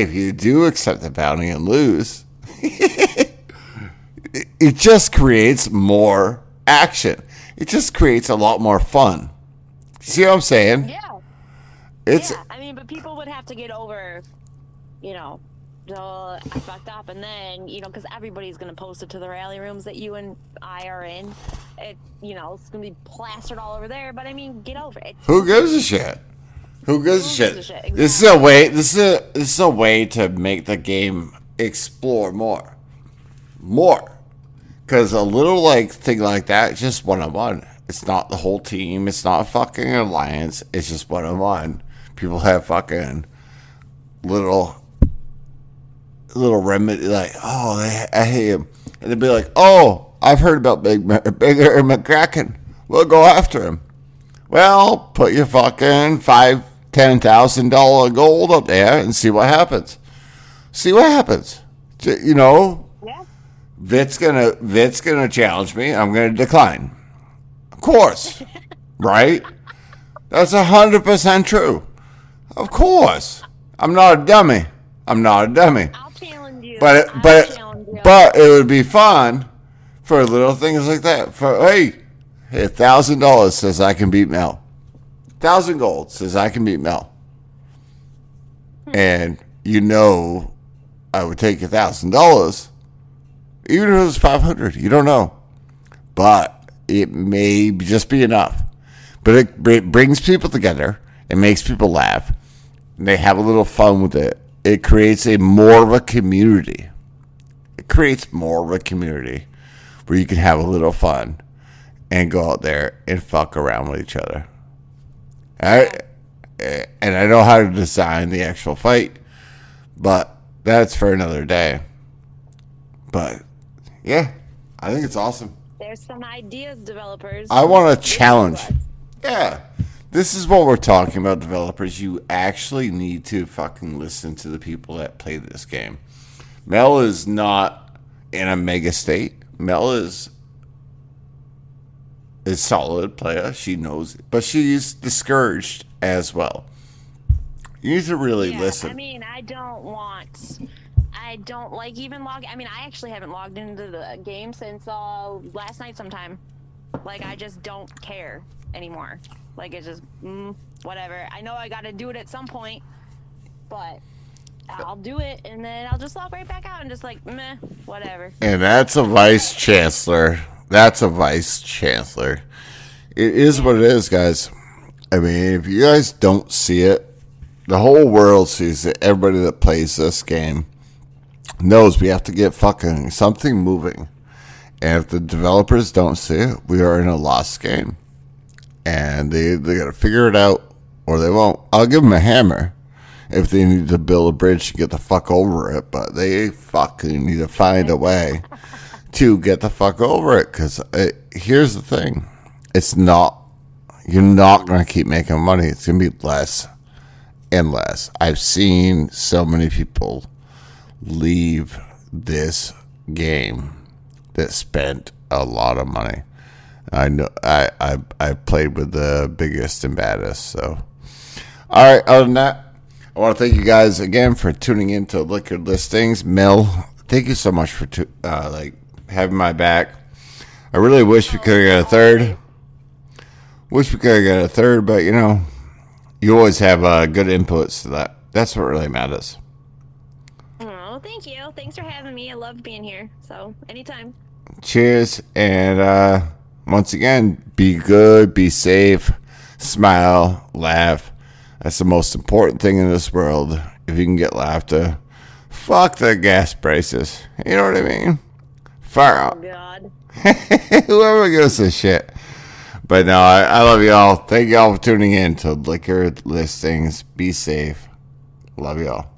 If you do accept the bounty and lose, it just creates more action. It just creates a lot more fun. See what I'm saying? Yeah. It's yeah. I mean, but people would have to get over, you know, the I fucked up, and then you know, because everybody's gonna post it to the rally rooms that you and I are in. It, you know, it's gonna be plastered all over there. But I mean, get over it. who gives a shit? Who gives a gives shit? a shit? This is a way. This is a this is a way to make the game explore more, more. Because a little like thing like that, just one on one. It's not the whole team. It's not a fucking alliance. It's just one on one. People have fucking little little remedy like, oh, they, I hate him, and they'd be like, oh, I've heard about Big Bigger McCracken. We'll go after him. Well, put your fucking five, ten thousand dollar gold up there and see what happens. See what happens. You know, Yeah. Vit's gonna Vit's gonna challenge me. I'm gonna decline. Of course, right? That's a hundred percent true. Of course, I'm not a dummy. I'm not a dummy. I'll challenge you. But it, but you. but it would be fun for little things like that. For hey, a thousand dollars says I can beat Mel. Thousand gold says I can beat Mel. And you know, I would take a thousand dollars, even if it was five hundred. You don't know, but it may just be enough. But it, it brings people together. It makes people laugh. And they have a little fun with it. It creates a more of a community. It creates more of a community where you can have a little fun and go out there and fuck around with each other. I, eh, and I know how to design the actual fight, but that's for another day. But yeah, I think it's awesome. There's some ideas, developers. I want Give challenge. them to us. Yeah. This is what we're talking about, developers. You actually need to fucking listen to the people that play this game. Mel is not in a mega state. Mel is is solid player. She knows it, but she's discouraged as well. You need to really Yeah, listen. I mean, I don't want. I don't like even log. I mean, I actually haven't logged into the game since uh, last night sometime. Like, I just don't care anymore. Like, it's just mm, whatever. I know I got to do it at some point, but I'll do it and then I'll just log right back out and just like meh, whatever. and that's a vice chancellor. That's a vice chancellor. It is what it is, guys. I mean, if you guys don't see it, the whole world sees it. Everybody that plays this game knows we have to get fucking something moving. And if the developers don't see it, we are in a lost game. And they they got to figure it out, or they won't. I'll give them a hammer if they need to build a bridge to get the fuck over it, but they fucking need to find a way to get the fuck over it. Because here's the thing: it's not. You're not gonna keep making money. It's gonna be less and less. I've seen so many people leave this game that spent a lot of money. I know I I, I played with the biggest and baddest. So, all right. Other than that, I want to thank you guys again for tuning in to Liquor Listings. Mel, thank you so much for tu- uh, like having my back. I really wish we could have got a third. Wish we could have got a third, but you know, you always have uh, good inputs to that. That's what really matters. Oh, thank you. Thanks for having me. I love being here. So anytime. cheers and uh once again be good be safe smile laugh that's the most important thing in this world if you can get laughter fuck the gas prices you know what i mean far out. Oh, God. whoever gives a shit. But no I, I love y'all. Thank y'all for tuning in to liquor listings. Be safe. Love y'all